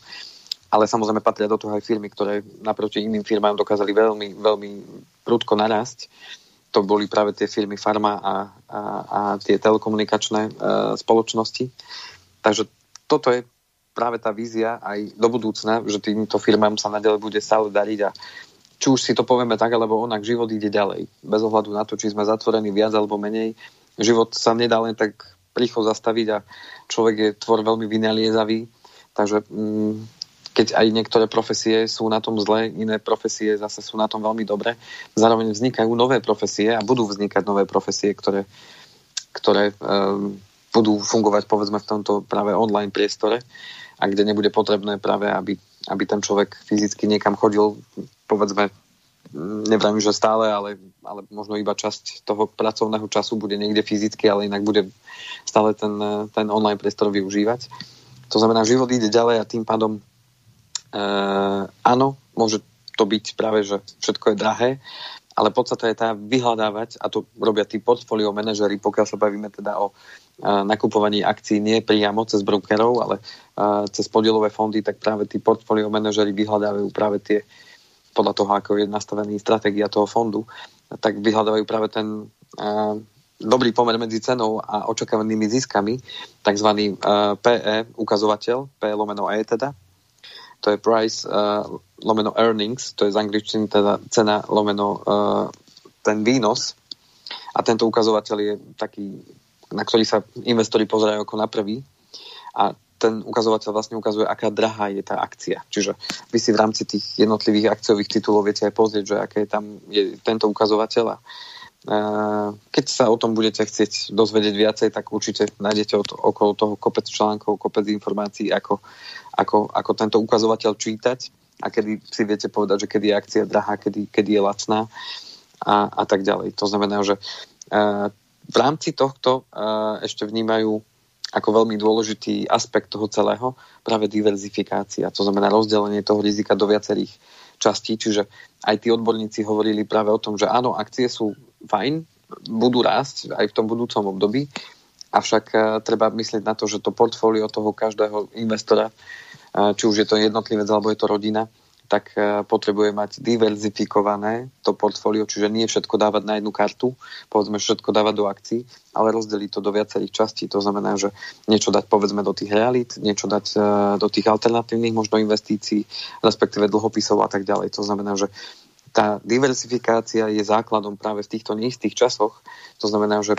ale samozrejme patria do toho aj firmy, ktoré naproti iným firmám dokázali veľmi, veľmi prudko narásť. To boli práve tie firmy farma a, a, a tie telekomunikačné e, spoločnosti. Takže toto je práve tá vízia aj do budúcna, že týmto firmám sa nadalej bude stále dariť a či už si to povieme tak, alebo onak, život ide ďalej. Bez ohľadu na to, či sme zatvorení viac alebo menej. Život sa nedá len tak rýchlo zastaviť a človek je tvor veľmi vynaliezavý. Takže mm, keď aj niektoré profesie sú na tom zle, iné profesie zase sú na tom veľmi dobre. Zároveň vznikajú nové profesie a budú vznikať nové profesie, ktoré, ktoré um, budú fungovať povedzme v tomto práve online priestore a kde nebude potrebné práve, aby aby ten človek fyzicky niekam chodil, povedzme, neviem, že stále, ale, ale možno iba časť toho pracovného času bude niekde fyzicky, ale inak bude stále ten, ten online priestor využívať. To znamená, život ide ďalej a tým pádom e, áno, môže to byť práve, že všetko je drahé, ale podstata je tá vyhľadávať, a to robia tí portfólio manažery, pokiaľ sa bavíme teda o nakupovaní akcií nie priamo cez brokerov, ale cez podielové fondy, tak práve tí portfólio manažery vyhľadávajú práve tie, podľa toho, ako je nastavený stratégia toho fondu, tak vyhľadávajú práve ten dobrý pomer medzi cenou a očakávanými ziskami, tzv. PE ukazovateľ, P lomeno E teda, to je price lomeno earnings, to je z angličtiny teda cena lomeno ten výnos. A tento ukazovateľ je taký na ktorý sa investori pozerajú ako na prvý. A ten ukazovateľ vlastne ukazuje, aká drahá je tá akcia. Čiže vy si v rámci tých jednotlivých akciových titulov viete aj pozrieť, že aké je tam je tento ukazovateľ keď sa o tom budete chcieť dozvedieť viacej, tak určite nájdete od, okolo toho kopec článkov, kopec informácií, ako, ako, ako tento ukazovateľ čítať a kedy si viete povedať, že kedy je akcia drahá, kedy, kedy je lacná a, a tak ďalej. To znamená, že v rámci tohto uh, ešte vnímajú ako veľmi dôležitý aspekt toho celého práve diverzifikácia, to znamená rozdelenie toho rizika do viacerých častí, čiže aj tí odborníci hovorili práve o tom, že áno, akcie sú fajn, budú rásť aj v tom budúcom období, avšak uh, treba myslieť na to, že to portfólio toho každého investora, uh, či už je to jednotlivec alebo je to rodina, tak e, potrebuje mať diverzifikované to portfólio, čiže nie všetko dávať na jednu kartu, povedzme všetko dávať do akcií, ale rozdeliť to do viacerých častí. To znamená, že niečo dať povedzme do tých realít, niečo dať e, do tých alternatívnych možno investícií, respektíve dlhopisov a tak ďalej. To znamená, že tá diversifikácia je základom práve v týchto neistých časoch. To znamená, že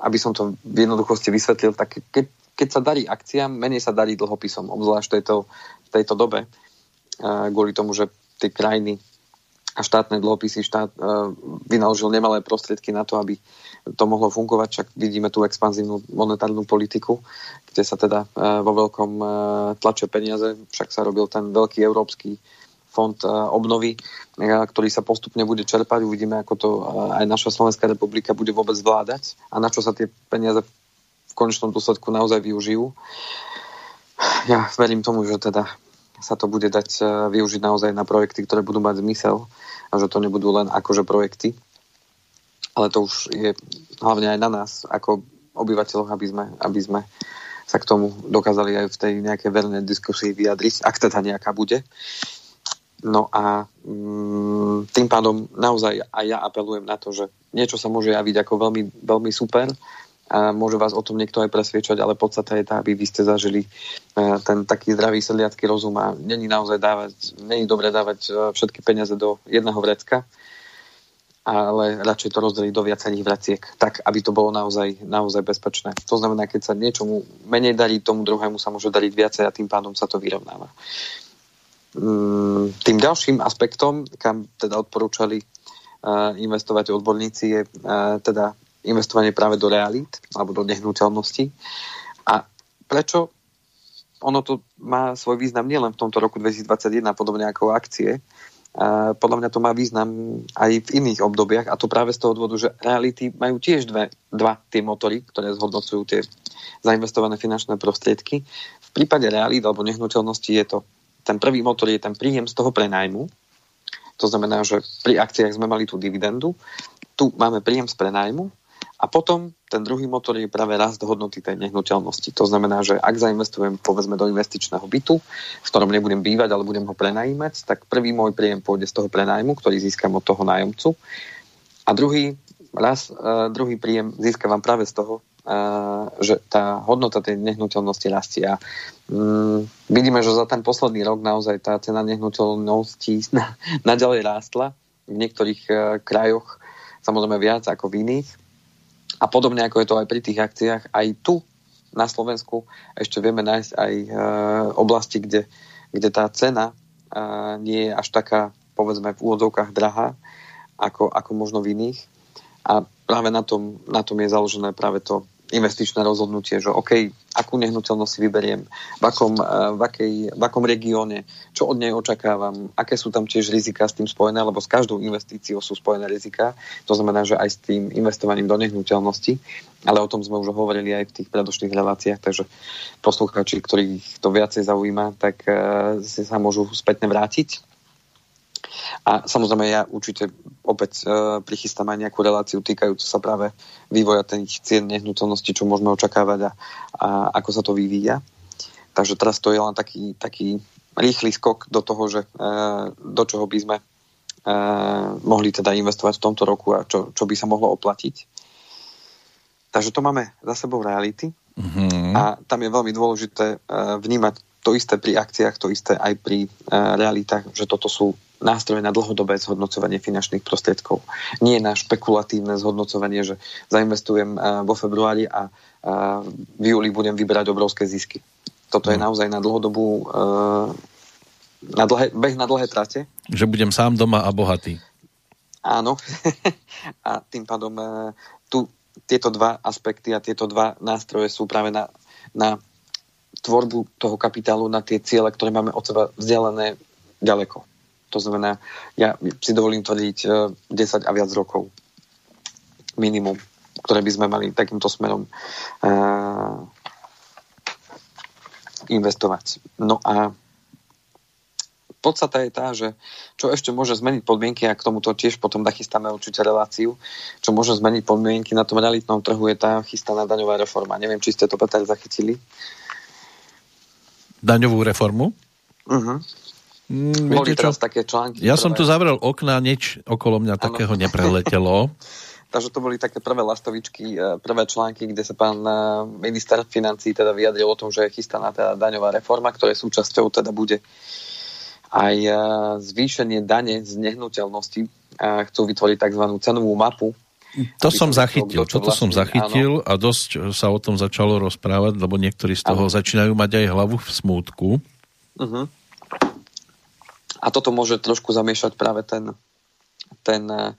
aby som to v jednoduchosti vysvetlil, tak keď, keď sa darí akciám, menej sa darí dlhopisom, obzvlášť v tejto, tejto dobe kvôli tomu, že tie krajiny a štátne dlhopisy štát uh, vynaložil nemalé prostriedky na to, aby to mohlo fungovať, však vidíme tú expanzívnu monetárnu politiku, kde sa teda uh, vo veľkom uh, tlače peniaze, však sa robil ten veľký európsky fond obnovy, ktorý sa postupne bude čerpať. Uvidíme, ako to aj naša Slovenská republika bude vôbec zvládať a na čo sa tie peniaze v konečnom dôsledku naozaj využijú. Ja verím tomu, že teda sa to bude dať e, využiť naozaj na projekty, ktoré budú mať zmysel a že to nebudú len akože projekty. Ale to už je hlavne aj na nás, ako obyvateľov, aby sme, aby sme sa k tomu dokázali aj v tej nejakej verejnej diskusii vyjadriť, ak teda nejaká bude. No a mm, tým pádom naozaj aj ja apelujem na to, že niečo sa môže javiť ako veľmi, veľmi super, a môže vás o tom niekto aj presviečať, ale podstata je tá, aby vy ste zažili e, ten taký zdravý sedliacký rozum a není naozaj dávať, není dobre dávať e, všetky peniaze do jedného vrecka, ale radšej to rozdeliť do viacerých vraciek, tak aby to bolo naozaj, naozaj bezpečné. To znamená, keď sa niečomu menej darí, tomu druhému sa môže dariť viacej a tým pádom sa to vyrovnáva. Mm, tým ďalším aspektom, kam teda odporúčali uh, investovať odborníci, je teda investovanie práve do realít alebo do nehnuteľností. A prečo? Ono to má svoj význam nielen v tomto roku 2021, podobne ako akcie, podľa mňa to má význam aj v iných obdobiach a to práve z toho dôvodu, že reality majú tiež dve, dva tie motory, ktoré zhodnocujú tie zainvestované finančné prostriedky. V prípade realít alebo nehnuteľnosti je to ten prvý motor je ten príjem z toho prenajmu. To znamená, že pri akciách sme mali tú dividendu, tu máme príjem z prenajmu a potom ten druhý motor je práve rast hodnoty tej nehnuteľnosti. To znamená, že ak zainvestujem povedzme do investičného bytu, v ktorom nebudem bývať, ale budem ho prenajímať, tak prvý môj príjem pôjde z toho prenajmu, ktorý získam od toho nájomcu. A druhý, raz, uh, druhý príjem získavam práve z toho, uh, že tá hodnota tej nehnuteľnosti rastie. A um, vidíme, že za ten posledný rok naozaj tá cena nehnuteľnosti [LAUGHS] na, naďalej rástla. V niektorých uh, krajoch samozrejme viac ako v iných a podobne ako je to aj pri tých akciách, aj tu na Slovensku ešte vieme nájsť aj e, oblasti, kde, kde tá cena e, nie je až taká, povedzme, v úvodzovkách drahá, ako, ako možno v iných. A práve na tom, na tom je založené práve to investičné rozhodnutie, že OK, akú nehnuteľnosť si vyberiem, v akom, eh, v, akej, v akom regióne, čo od nej očakávam, aké sú tam tiež rizika s tým spojené, lebo s každou investíciou sú spojené rizika. To znamená, že aj s tým investovaním do nehnuteľnosti, ale o tom sme už hovorili aj v tých predošlých reláciách, takže poslucháči, ktorých to viacej zaujíma, tak uh, si sa môžu spätne vrátiť a samozrejme ja určite opäť e, prichystám aj nejakú reláciu týkajúcu sa práve vývoja tých cien nehnuteľností, čo môžeme očakávať a, a ako sa to vyvíja. Takže teraz to je len taký, taký rýchly skok do toho, že e, do čoho by sme e, mohli teda investovať v tomto roku a čo, čo by sa mohlo oplatiť. Takže to máme za sebou reality mm-hmm. a tam je veľmi dôležité e, vnímať to isté pri akciách, to isté aj pri e, realitách, že toto sú nástroje na dlhodobé zhodnocovanie finančných prostriedkov. Nie na špekulatívne zhodnocovanie, že zainvestujem eh, vo februári a v júli budem vyberať obrovské zisky. Toto je no. naozaj na dlhodobú eh, na dlhé, beh na dlhé trate. Že budem sám doma a bohatý. Áno. [LAUGHS] a tým pádom eh, tu tieto dva aspekty a tieto dva nástroje sú práve na, na tvorbu toho kapitálu, na tie ciele, ktoré máme od seba vzdialené ďaleko. To znamená, ja si dovolím tvrdiť 10 e, a viac rokov minimum, ktoré by sme mali takýmto smerom uh, investovať. No a podstata je tá, že čo ešte môže zmeniť podmienky, a k tomuto tiež potom nachystáme určite reláciu, čo môže zmeniť podmienky na tom realitnom trhu je tá chystaná daňová reforma. Neviem, či ste to, Peter, zachytili. Daňovú reformu? Uh-huh. Mm, Boli teraz čo? také články. Ja prvé. som tu zavrel okna, nič okolo mňa ano. takého nepreletelo. [LAUGHS] Takže to boli také prvé lastovičky, e, prvé články, kde sa pán e, minister financí teda vyjadril o tom, že je chystaná teda daňová reforma, ktorej súčasťou teda bude aj e, zvýšenie dane z nehnuteľnosti. Chcú vytvoriť tzv. cenovú mapu. To som zachytil, to, toto som zachytil áno. a dosť sa o tom začalo rozprávať, lebo niektorí z toho áno. začínajú mať aj hlavu v smútku. Uh-huh. A toto môže trošku zamiešať práve ten, ten eh,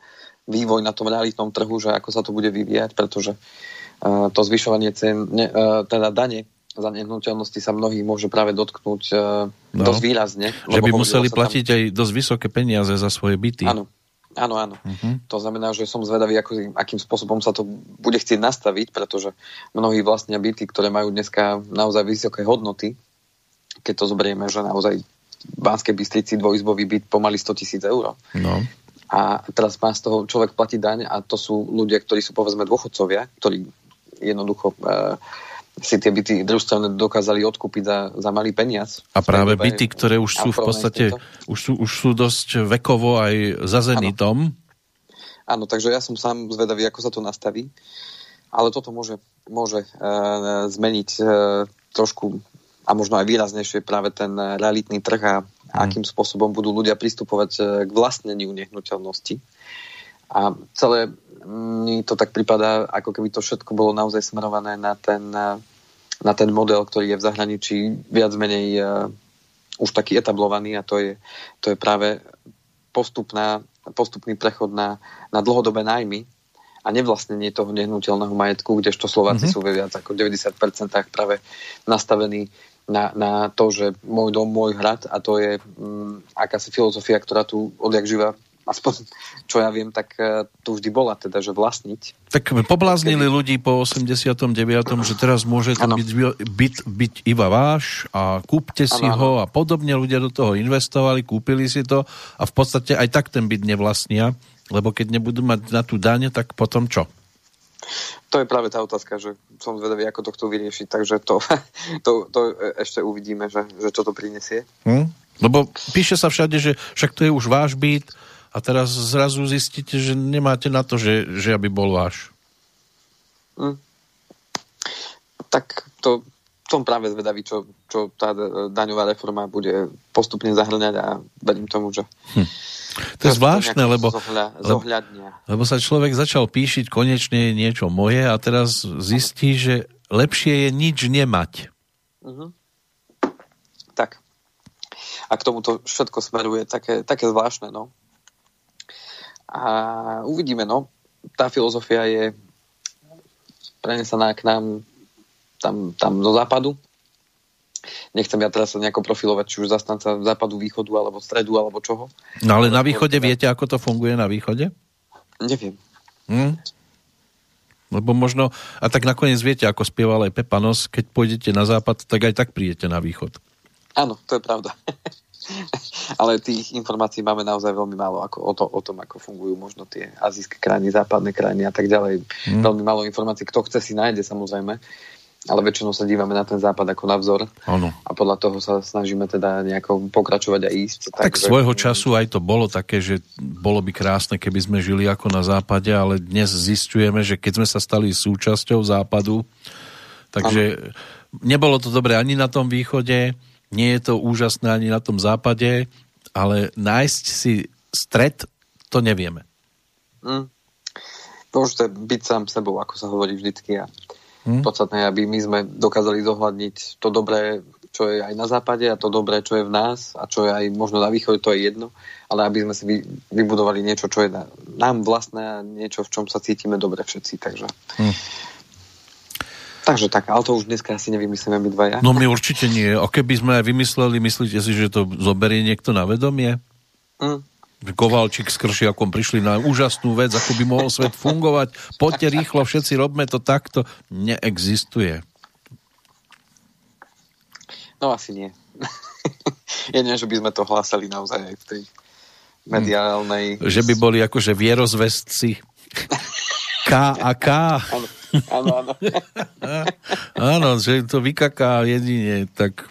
vývoj na tom realitnom trhu, že ako sa to bude vyvíjať, pretože uh, to zvyšovanie cien, ne, uh, teda dane za nehnuteľnosti sa mnohých môže práve dotknúť no, dosť výrazne. Že by museli platiť tam... aj dosť vysoké peniaze za svoje byty. Áno, áno, áno. Uh-huh. To znamená, že som zvedavý, ako, akým spôsobom sa to bude chcieť nastaviť, pretože mnohí vlastnia byty, ktoré majú dneska naozaj vysoké hodnoty, keď to zoberieme, že naozaj Banskej Bystrici dvojizbový byt pomaly 100 tisíc eur. No. A teraz má z toho človek platiť daň a to sú ľudia, ktorí sú povedzme dôchodcovia, ktorí jednoducho e, si tie byty družstevné dokázali odkúpiť za, za malý peniaz. A práve dobe, byty, ktoré už sú v podstate, už sú, už sú dosť vekovo aj za zenitom. Áno. Áno, takže ja som sám zvedavý, ako sa to nastaví. Ale toto môže, môže e, zmeniť e, trošku a možno aj výraznejšie práve ten realitný trh a mm. akým spôsobom budú ľudia pristupovať e, k vlastneniu nehnuteľnosti. A celé mi to tak pripadá, ako keby to všetko bolo naozaj smerované na ten, na ten model, ktorý je v zahraničí viac menej už taký etablovaný a to je, to je práve postupná, postupný prechod na, na dlhodobé nájmy a nevlastnenie toho nehnuteľného majetku, kdežto Slováci mm-hmm. sú ve viac ako 90% práve nastavení na, na to, že môj dom, môj hrad a to je um, akási filozofia, ktorá tu odjak živa aspoň čo ja viem, tak uh, tu vždy bola teda, že vlastniť. Tak pobláznili Kedy... ľudí po 89. že teraz môže ten byť, byt byť iba váš a kúpte si ano, ho a podobne ľudia do toho investovali, kúpili si to a v podstate aj tak ten byt nevlastnia, lebo keď nebudú mať na tú daň, tak potom čo? To je práve tá otázka, že som zvedavý, ako to chcú vyriešiť, takže to, [LAUGHS] to, to ešte uvidíme, že, že čo to prinesie. Hm? Lebo píše sa všade, že však to je už váš byt, a teraz zrazu zistíte, že nemáte na to, že, že aby bol váš. Mm. Tak to som práve zvedavý, čo, čo tá daňová reforma bude postupne zahrňať a verím tomu, že hm. To je zvláštne, lebo, lebo, lebo sa človek začal píšiť konečne niečo moje a teraz zistí, že lepšie je nič nemať. Uh-huh. Tak. A k tomu to všetko smeruje také, také zvláštne, no. A uvidíme, no. Tá filozofia je prenesená k nám tam, tam do západu. Nechcem ja teraz sa nejako profilovať, či už zastanca západu, východu, alebo stredu, alebo čoho. No ale na východe viete, ako to funguje na východe? Neviem. Hm? Lebo možno, a tak nakoniec viete, ako spieval aj Pepanos, keď pôjdete na západ, tak aj tak prídete na východ. Áno, to je pravda. [LAUGHS] ale tých informácií máme naozaj veľmi málo ako o, to, o tom, ako fungujú možno tie azijské krajiny, západné krajiny a tak ďalej. Mm. Veľmi málo informácií. Kto chce si nájde samozrejme, ale väčšinou sa dívame na ten západ ako na vzor ano. a podľa toho sa snažíme teda nejako pokračovať a ísť. Tak, tak svojho že... času aj to bolo také, že bolo by krásne, keby sme žili ako na západe, ale dnes zistujeme, že keď sme sa stali súčasťou západu, takže ano. nebolo to dobre ani na tom východe, nie je to úžasné ani na tom západe, ale nájsť si stred, to nevieme. Mm. Môžete byť sám sebou, ako sa hovorí vždycky. A mm. podstatné, aby my sme dokázali zohľadniť to dobré, čo je aj na západe a to dobré, čo je v nás a čo je aj možno na východe, to je jedno, ale aby sme si vybudovali niečo, čo je nám vlastné a niečo, v čom sa cítime dobre všetci. Takže mm. Takže tak, ale to už dneska asi nevymyslíme my dvaja. No my určite nie. A keby sme aj vymysleli, myslíte si, že to zoberie niekto na vedomie? Mm. Kovalčík s Kršiakom prišli na úžasnú vec, ako by mohol svet fungovať. Poďte rýchlo, všetci robme to takto. Neexistuje. No asi nie. [LAUGHS] ja neviem, že by sme to hlásali naozaj aj v tej mediálnej... Že by boli akože vierozvestci. [LAUGHS] K a K. Áno, áno. áno, [LAUGHS] že to vykaká jedine, tak...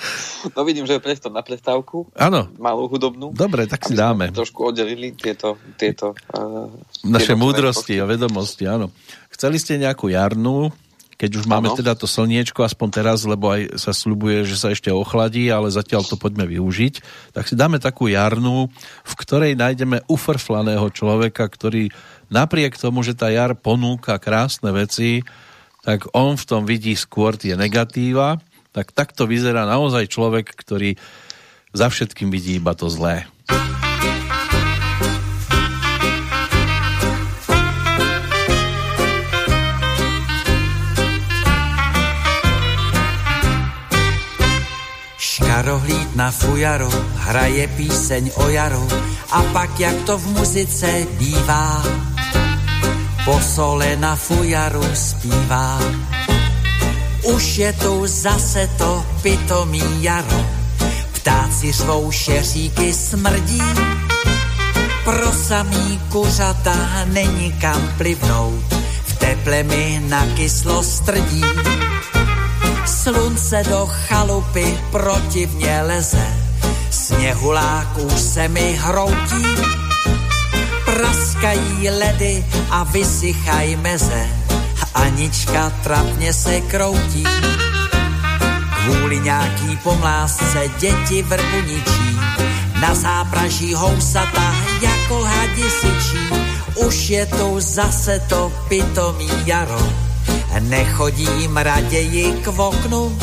[LAUGHS] No vidím, že je priestor na prestávku. Áno. Malú hudobnú. Dobre, tak si dáme. Trošku oddelili tieto... tieto uh, Naše múdrosti a vedomosti, áno. Chceli ste nejakú jarnú, keď už máme ano. teda to slniečko, aspoň teraz, lebo aj sa slubuje, že sa ešte ochladí, ale zatiaľ to poďme využiť, tak si dáme takú jarnú, v ktorej nájdeme ufrflaného človeka, ktorý napriek tomu, že tá jar ponúka krásne veci, tak on v tom vidí skôr tie negatíva, tak takto vyzerá naozaj človek, ktorý za všetkým vidí iba to zlé. Škarohlíd na fujaro hraje píseň o jaro a pak jak to v muzice bývá, po sole na fujaru zpívá. Už je tu zase to pitomý jaro, ptáci řvou šeříky smrdí, pro samý kuřata není kam plivnout, v teple mi na kyslo strdí. Slunce do chalupy protivně leze, sněhulák už se mi hroutí. Praskají ledy a vysychají meze, Anička trapně se kroutí. Kvůli nějaký pomlásce děti vrbu ničí, Na zápraží housata jako hadi syčí, už je to zase to pitomý jaro. Nechodím raději k oknu,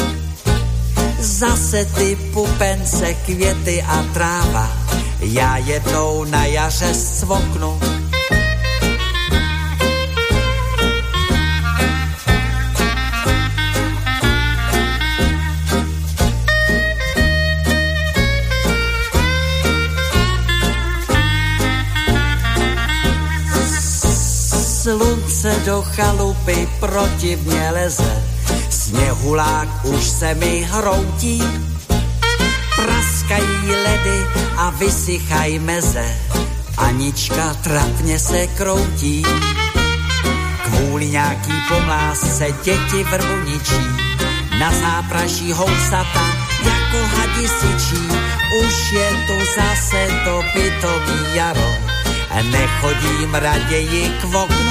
zase ty pupence, květy a tráva. Já jednou na jaře svoknu slunce do chalupy protivně leze, sněhulák už se mi hroutí, praskají ledy a vysychají meze, Anička trapně se kroutí. Kvůli nějaký pomlásce děti vrbuničí, na zápraží housata jako hadi syčí, už je tu zase to pitový jaro. Nechodím raději k oknu.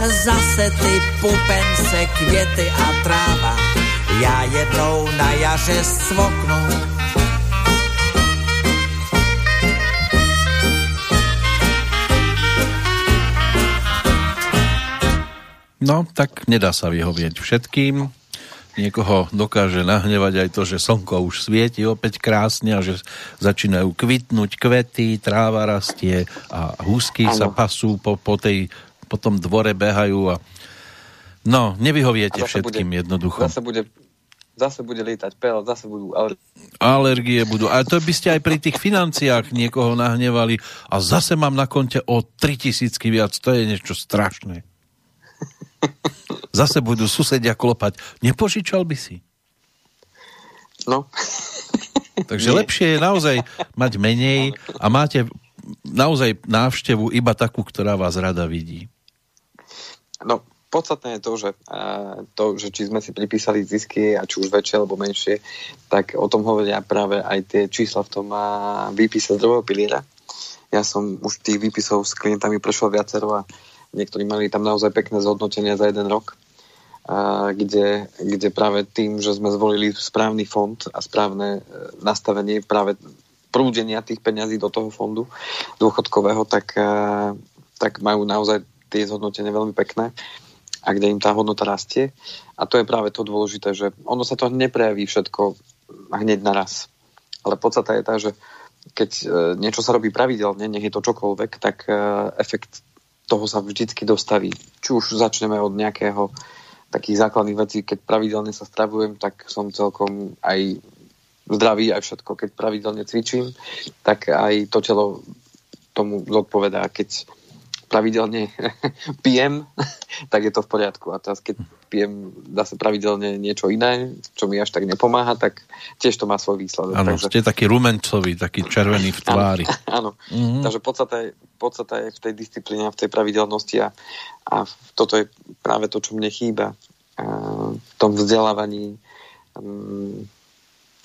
Zase ty pupence, květy a tráva, já jednou na jaře svoknu. No, tak nedá sa vyhovieť všetkým niekoho dokáže nahnevať aj to, že slnko už svieti opäť krásne a že začínajú kvitnúť kvety, tráva rastie a húsky ano. sa pasú po, po, tej, po tom dvore behajú a no, nevyhoviete všetkým bude, jednoducho. Zase bude zase bude lietať pel, zase budú alergie. Alergie budú. A to by ste aj pri tých financiách niekoho nahnevali a zase mám na konte o 3000 viac. To je niečo strašné. Zase budú susedia klopať. Nepožičal by si? No. Takže Nie. lepšie je naozaj mať menej a máte naozaj návštevu iba takú, ktorá vás rada vidí. No, podstatné je to, že, to, že či sme si pripísali zisky, a či už väčšie alebo menšie, tak o tom hovoria práve aj tie čísla v tom výpise z druhého piliera. Ja som už tých výpisov s klientami prešiel viacero a niektorí mali tam naozaj pekné zhodnotenia za jeden rok, kde, kde práve tým, že sme zvolili správny fond a správne e, nastavenie práve prúdenia tých peňazí do toho fondu dôchodkového, tak, e, tak majú naozaj tie zhodnotenia veľmi pekné a kde im tá hodnota rastie. A to je práve to dôležité, že ono sa to neprejaví všetko hneď naraz. Ale podstata je tá, že keď e, niečo sa robí pravidelne, nech je to čokoľvek, tak efekt toho sa vždycky dostaví. Či už začneme od nejakého takých základných vecí, keď pravidelne sa stravujem, tak som celkom aj zdravý, aj všetko. Keď pravidelne cvičím, tak aj to telo tomu zodpovedá. Keď pravidelne [LAUGHS] pijem, tak je to v poriadku. A teraz, keď pijem zase pravidelne niečo iné, čo mi až tak nepomáha, tak tiež to má svoj výsledok. Áno, takže... ste taký rumencový, taký červený v tvári. [LAUGHS] Áno, mm-hmm. takže podstata je, podstata je v tej disciplíne a v tej pravidelnosti a, a toto je práve to, čo mne chýba a v tom vzdelávaní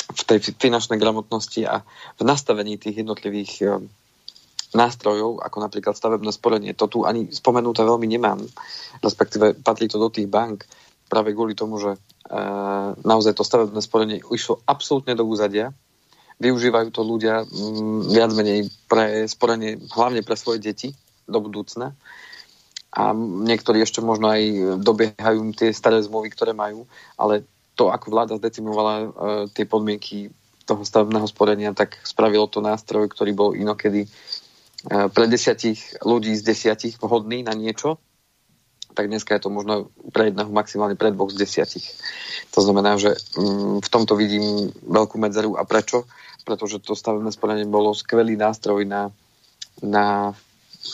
v tej finančnej gramotnosti a v nastavení tých jednotlivých nástrojov, ako napríklad stavebné sporenie. To tu ani spomenuté veľmi nemám, respektíve patrí to do tých bank práve kvôli tomu, že e, naozaj to stavebné sporenie išlo absolútne do úzadia. Využívajú to ľudia m, mm, viac menej pre sporenie, hlavne pre svoje deti do budúcna. A niektorí ešte možno aj dobiehajú tie staré zmluvy, ktoré majú, ale to, ako vláda zdecimovala e, tie podmienky toho stavebného sporenia, tak spravilo to nástroj, ktorý bol inokedy pre desiatich ľudí z desiatich vhodný na niečo, tak dneska je to možno pre jedného maximálne pre dvoch z desiatich. To znamená, že mm, v tomto vidím veľkú medzeru. A prečo? Pretože to stavebné sporenie bolo skvelý nástroj na, na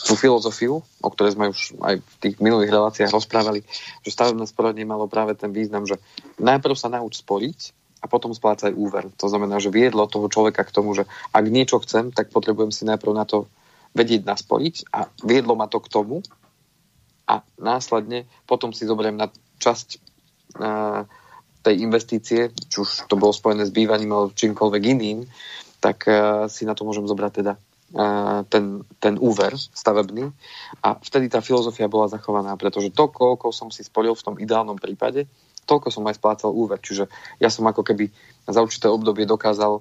tú filozofiu, o ktorej sme už aj v tých minulých reláciách rozprávali, že stavebné sporenie malo práve ten význam, že najprv sa nauč sporiť a potom splácaj úver. To znamená, že viedlo toho človeka k tomu, že ak niečo chcem, tak potrebujem si najprv na to vedieť naspoliť a viedlo ma to k tomu a následne potom si zoberiem na časť uh, tej investície, či už to bolo spojené s bývaním alebo čímkoľvek iným, tak uh, si na to môžem zobrať teda uh, ten, ten úver stavebný a vtedy tá filozofia bola zachovaná, pretože to, koľko som si spolil v tom ideálnom prípade, toľko som aj splácal úver. Čiže ja som ako keby za určité obdobie dokázal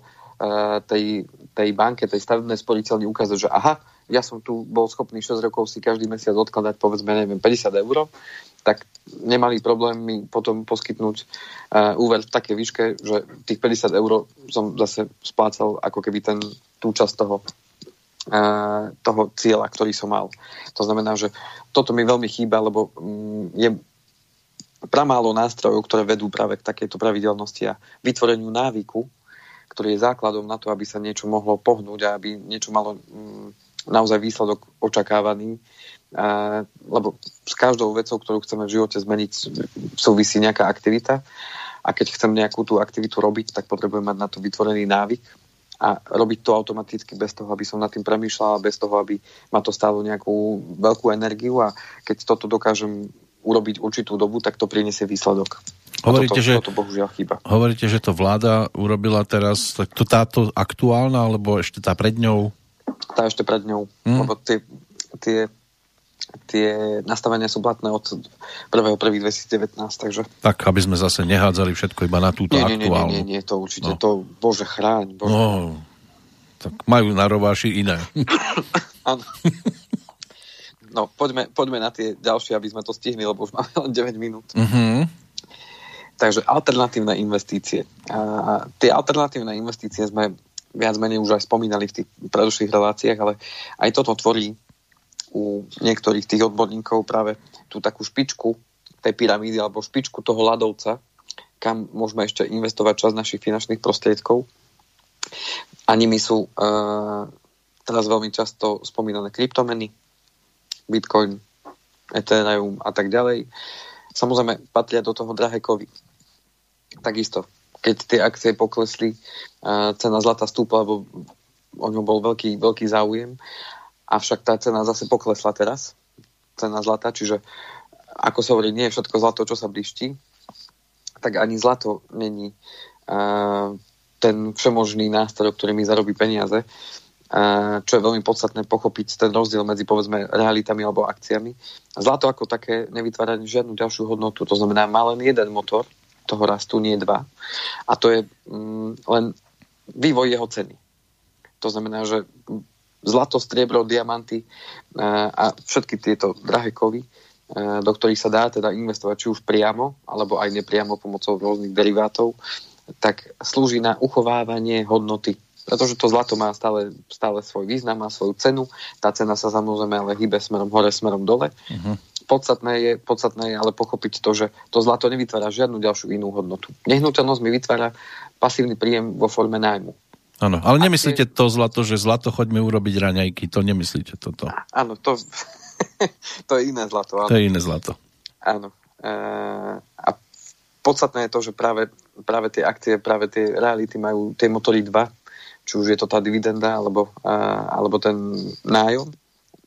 tej, tej banke, tej stavebnej sporiteľni ukázať, že aha, ja som tu bol schopný 6 rokov si každý mesiac odkladať povedzme, neviem, 50 eur, tak nemali problém mi potom poskytnúť uh, úver v takej výške, že tých 50 eur som zase splácal ako keby ten, tú časť toho, uh, toho cieľa, ktorý som mal. To znamená, že toto mi veľmi chýba, lebo um, je pramálo nástrojov, ktoré vedú práve k takejto pravidelnosti a vytvoreniu návyku, ktorý je základom na to, aby sa niečo mohlo pohnúť a aby niečo malo mm, naozaj výsledok očakávaný. A, lebo s každou vecou, ktorú chceme v živote zmeniť, súvisí nejaká aktivita. A keď chcem nejakú tú aktivitu robiť, tak potrebujem mať na to vytvorený návyk a robiť to automaticky bez toho, aby som nad tým premýšľal, bez toho, aby ma to stalo nejakú veľkú energiu a keď toto dokážem urobiť určitú dobu, tak to priniesie výsledok. Hovoríte, toto, že, toto bohužiaľ chýba. hovoríte, že to vláda urobila teraz, tak to táto aktuálna, alebo ešte tá pred ňou? Tá ešte pred ňou, mm. lebo tie, tie, tie nastavenia sú platné od 1.1.2019, takže... Tak, aby sme zase nehádzali všetko iba na túto nie, nie, aktuálnu. Nie, nie, nie, to určite, no. to, bože chráň. Bože. No, tak majú na rováši iné. [LAUGHS] No, poďme, poďme na tie ďalšie, aby sme to stihli, lebo už máme len 9 minút. Uh-huh. Takže alternatívne investície. A tie alternatívne investície sme viac menej už aj spomínali v tých predošlých reláciách, ale aj toto tvorí u niektorých tých odborníkov práve tú takú špičku tej pyramídy alebo špičku toho ľadovca, kam môžeme ešte investovať čas našich finančných prostriedkov. A nimi sú uh, teraz veľmi často spomínané kryptomeny, Bitcoin, Ethereum a tak ďalej. Samozrejme, patria do toho drahé kovy. Takisto, keď tie akcie poklesli, cena zlata stúpla, lebo o ňom bol veľký, veľký záujem, avšak tá cena zase poklesla teraz, cena zlata, čiže ako sa hovorí, nie je všetko zlato, čo sa blíšti, tak ani zlato není ten všemožný nástroj, ktorý mi zarobí peniaze čo je veľmi podstatné pochopiť ten rozdiel medzi povedzme realitami alebo akciami. Zlato ako také nevytvára žiadnu ďalšiu hodnotu, to znamená má len jeden motor toho rastu, nie dva. A to je mm, len vývoj jeho ceny. To znamená, že zlato, striebro, diamanty a všetky tieto drahé kovy, do ktorých sa dá teda investovať či už priamo, alebo aj nepriamo pomocou rôznych derivátov, tak slúži na uchovávanie hodnoty pretože to zlato má stále, stále svoj význam, má svoju cenu. Tá cena sa samozrejme ale hýbe smerom hore, smerom dole. Uh-huh. Podstatné, je, podstatné je ale pochopiť to, že to zlato nevytvára žiadnu ďalšiu inú hodnotu. Nehnuteľnosť mi vytvára pasívny príjem vo forme nájmu. Áno, ale nemyslíte to zlato, že zlato choďme urobiť raňajky, to nemyslíte toto. Áno, to, [LAUGHS] to je iné zlato. Áno. To je iné zlato. Áno. E, a podstatné je to, že práve, práve tie akcie, práve tie reality majú tie motory 2, či už je to tá dividenda alebo, a, alebo ten nájom.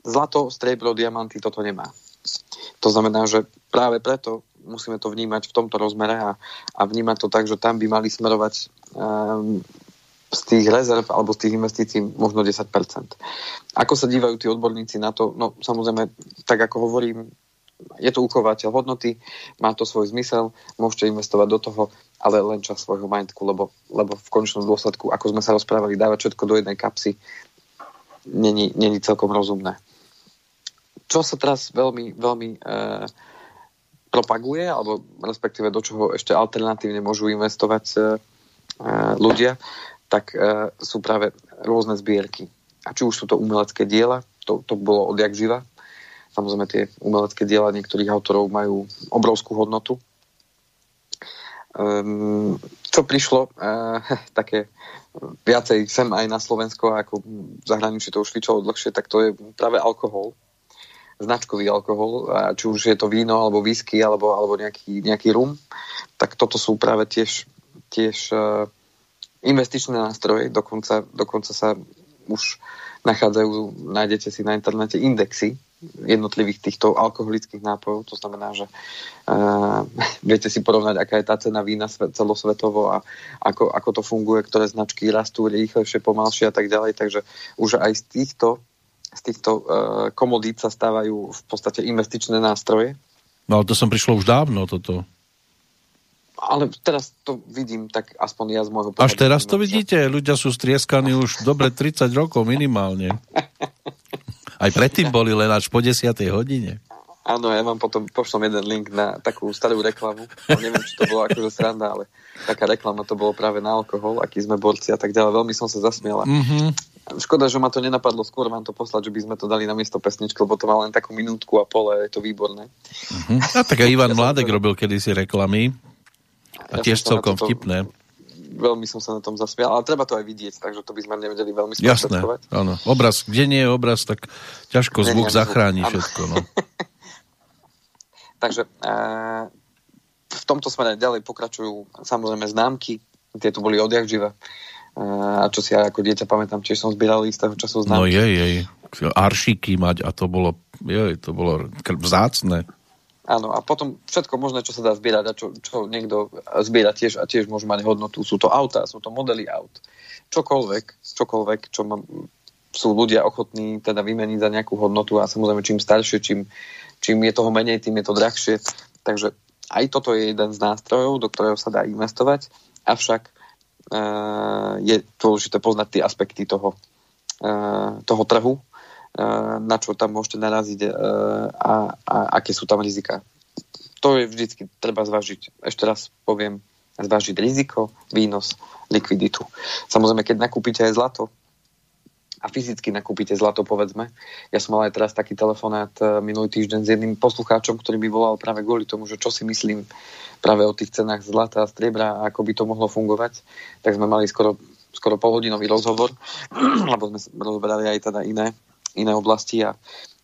Zlato, striebro, diamanty toto nemá. To znamená, že práve preto musíme to vnímať v tomto rozmere a, a vnímať to tak, že tam by mali smerovať um, z tých rezerv alebo z tých investícií možno 10%. Ako sa dívajú tí odborníci na to? No samozrejme, tak ako hovorím, je to uchovateľ hodnoty, má to svoj zmysel, môžete investovať do toho, ale len čas svojho majetku, lebo, lebo v končnom dôsledku, ako sme sa rozprávali, dávať všetko do jednej kapsy není, není celkom rozumné. Čo sa teraz veľmi, veľmi e, propaguje, alebo respektíve do čoho ešte alternatívne môžu investovať e, e ľudia, tak e, sú práve rôzne zbierky. A či už sú to umelecké diela, to, to bolo odjak živa, Samozrejme tie umelecké diela niektorých autorov majú obrovskú hodnotu. Um, čo prišlo uh, [LAUGHS] také viacej sem aj na Slovensko, ako v zahraničí to už fičalo dlhšie, tak to je práve alkohol značkový alkohol, či už je to víno, alebo whisky, alebo, alebo nejaký, nejaký rum, tak toto sú práve tiež, tiež uh, investičné nástroje, dokonca, dokonca sa už nachádzajú, nájdete si na internete indexy jednotlivých týchto alkoholických nápojov. To znamená, že uh, [LAUGHS] viete si porovnať, aká je tá cena vína celosvetovo a ako, ako to funguje, ktoré značky rastú rýchlejšie, pomalšie a tak ďalej. Takže už aj z týchto, z týchto uh, komodít sa stávajú v podstate investičné nástroje. No ale to som prišlo už dávno, toto. ale teraz to vidím tak aspoň ja z môjho pohľadu. Až teraz to vidíte? Ľudia sú strieskaní už dobre 30 rokov minimálne. Aj predtým boli len až po 10. hodine. Áno, ja vám potom pošlom jeden link na takú starú reklamu. No, neviem, či to bolo akože sranda, ale taká reklama to bolo práve na alkohol, aký sme borci a tak ďalej. Veľmi som sa zasmiela. Mm-hmm. Škoda, že ma to nenapadlo skôr vám to poslať, že by sme to dali na miesto pesničky, lebo to má len takú minútku a pole, je to výborné. Mm-hmm. A tak aj [LAUGHS] Ivan Mládek robil kedysi reklamy. A ja tiež celkom to... vtipné veľmi som sa na tom zasmial, ale treba to aj vidieť, takže to by sme nevedeli veľmi Jasné, áno. Obraz, kde nie je obraz, tak ťažko zvuk zachráni všetko. No. [LAUGHS] Takže e, v tomto smere ďalej pokračujú samozrejme známky, tie tu boli odjak živa. E, a čo si ja ako dieťa pamätám, tiež som zbieral istého času známky. No jej, jej. Aršiky mať a to bolo, jej, to bolo vzácne. Áno, a potom všetko možné, čo sa dá zbierať a čo, čo niekto zbiera tiež a tiež môže mať hodnotu. Sú to auta, sú to modely aut. Čokoľvek, čokoľvek, čo má, sú ľudia ochotní teda vymeniť za nejakú hodnotu a samozrejme čím staršie, čím čím je toho menej, tým je to drahšie. Takže aj toto je jeden z nástrojov, do ktorého sa dá investovať, avšak je dôležité poznať tie aspekty toho, uh, toho trhu, uh, na čo tam môžete naraziť a, a aké sú tam rizika. To je vždycky treba zvážiť. Ešte raz poviem, zvážiť riziko, výnos, likviditu. Samozrejme, keď nakúpite aj zlato, a fyzicky nakúpite zlato, povedzme. Ja som mal aj teraz taký telefonát e, minulý týždeň s jedným poslucháčom, ktorý mi volal práve kvôli tomu, že čo si myslím práve o tých cenách zlata a striebra a ako by to mohlo fungovať. Tak sme mali skoro, skoro polhodinový rozhovor, [CLEARS THROAT] lebo sme rozberali aj teda iné, iné oblasti a,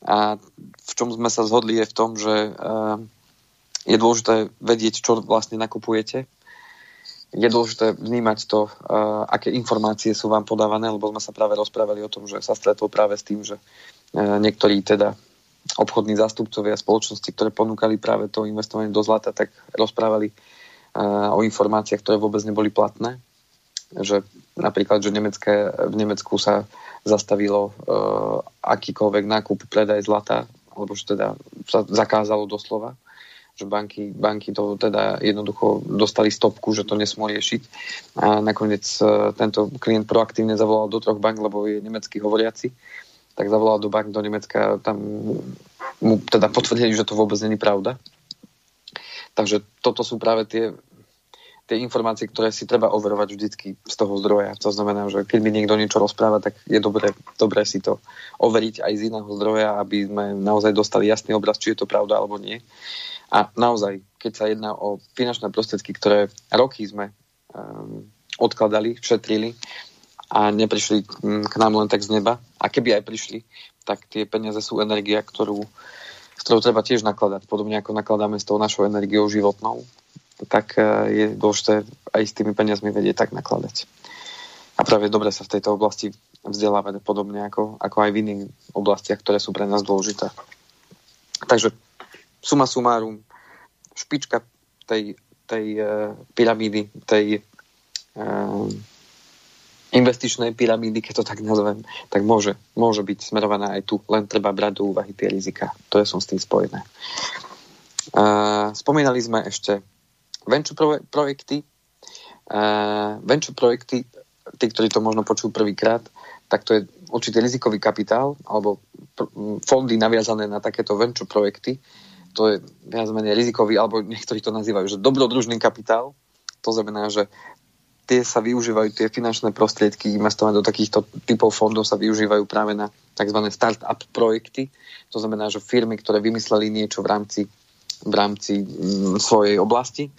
a v čom sme sa zhodli je v tom, že uh, je dôležité vedieť, čo vlastne nakupujete, je dôležité vnímať to, uh, aké informácie sú vám podávané, lebo sme sa práve rozprávali o tom, že sa stretol práve s tým, že uh, niektorí teda obchodní zástupcovia spoločnosti, ktoré ponúkali práve to investovanie do zlata, tak rozprávali uh, o informáciách, ktoré vôbec neboli platné. Že napríklad, že Nemecké, v Nemecku sa zastavilo akýkoľvek nákup, predaj zlata, alebo že teda sa zakázalo doslova že banky, banky to teda jednoducho dostali stopku, že to nesmú riešiť. A nakoniec e, tento klient proaktívne zavolal do troch bank, lebo je nemecký hovoriaci, tak zavolal do bank do Nemecka, tam mu teda potvrdili, že to vôbec není pravda. Takže toto sú práve tie, tie informácie, ktoré si treba overovať vždycky z toho zdroja. To znamená, že keď mi niekto niečo rozpráva, tak je dobré, dobré si to overiť aj z iného zdroja, aby sme naozaj dostali jasný obraz, či je to pravda alebo nie. A naozaj, keď sa jedná o finančné prostriedky, ktoré roky sme um, odkladali, šetrili a neprišli um, k nám len tak z neba, a keby aj prišli, tak tie peniaze sú energia, ktorú, s treba tiež nakladať. Podobne ako nakladáme s tou našou energiou životnou, tak uh, je dôležité aj s tými peniazmi vedieť tak nakladať. A práve dobre sa v tejto oblasti vzdelávať podobne ako, ako aj v iných oblastiach, ktoré sú pre nás dôležité. Takže suma sumárum, špička tej, tej uh, pyramídy, tej uh, investičnej pyramídy, keď to tak nazvem, tak môže, môže byť smerovaná aj tu, len treba brať do úvahy tie rizika, ktoré sú s tým spojené. Uh, spomínali sme ešte venture pro- projekty. Uh, venture projekty, tí, ktorí to možno počujú prvýkrát, tak to je určitý rizikový kapitál alebo pr- fondy naviazané na takéto venture projekty, to je viac menej rizikový, alebo niektorí to nazývajú, že dobrodružný kapitál. To znamená, že tie sa využívajú, tie finančné prostriedky investovať do takýchto typov fondov sa využívajú práve na tzv. start-up projekty. To znamená, že firmy, ktoré vymysleli niečo v rámci, v rámci mm, svojej oblasti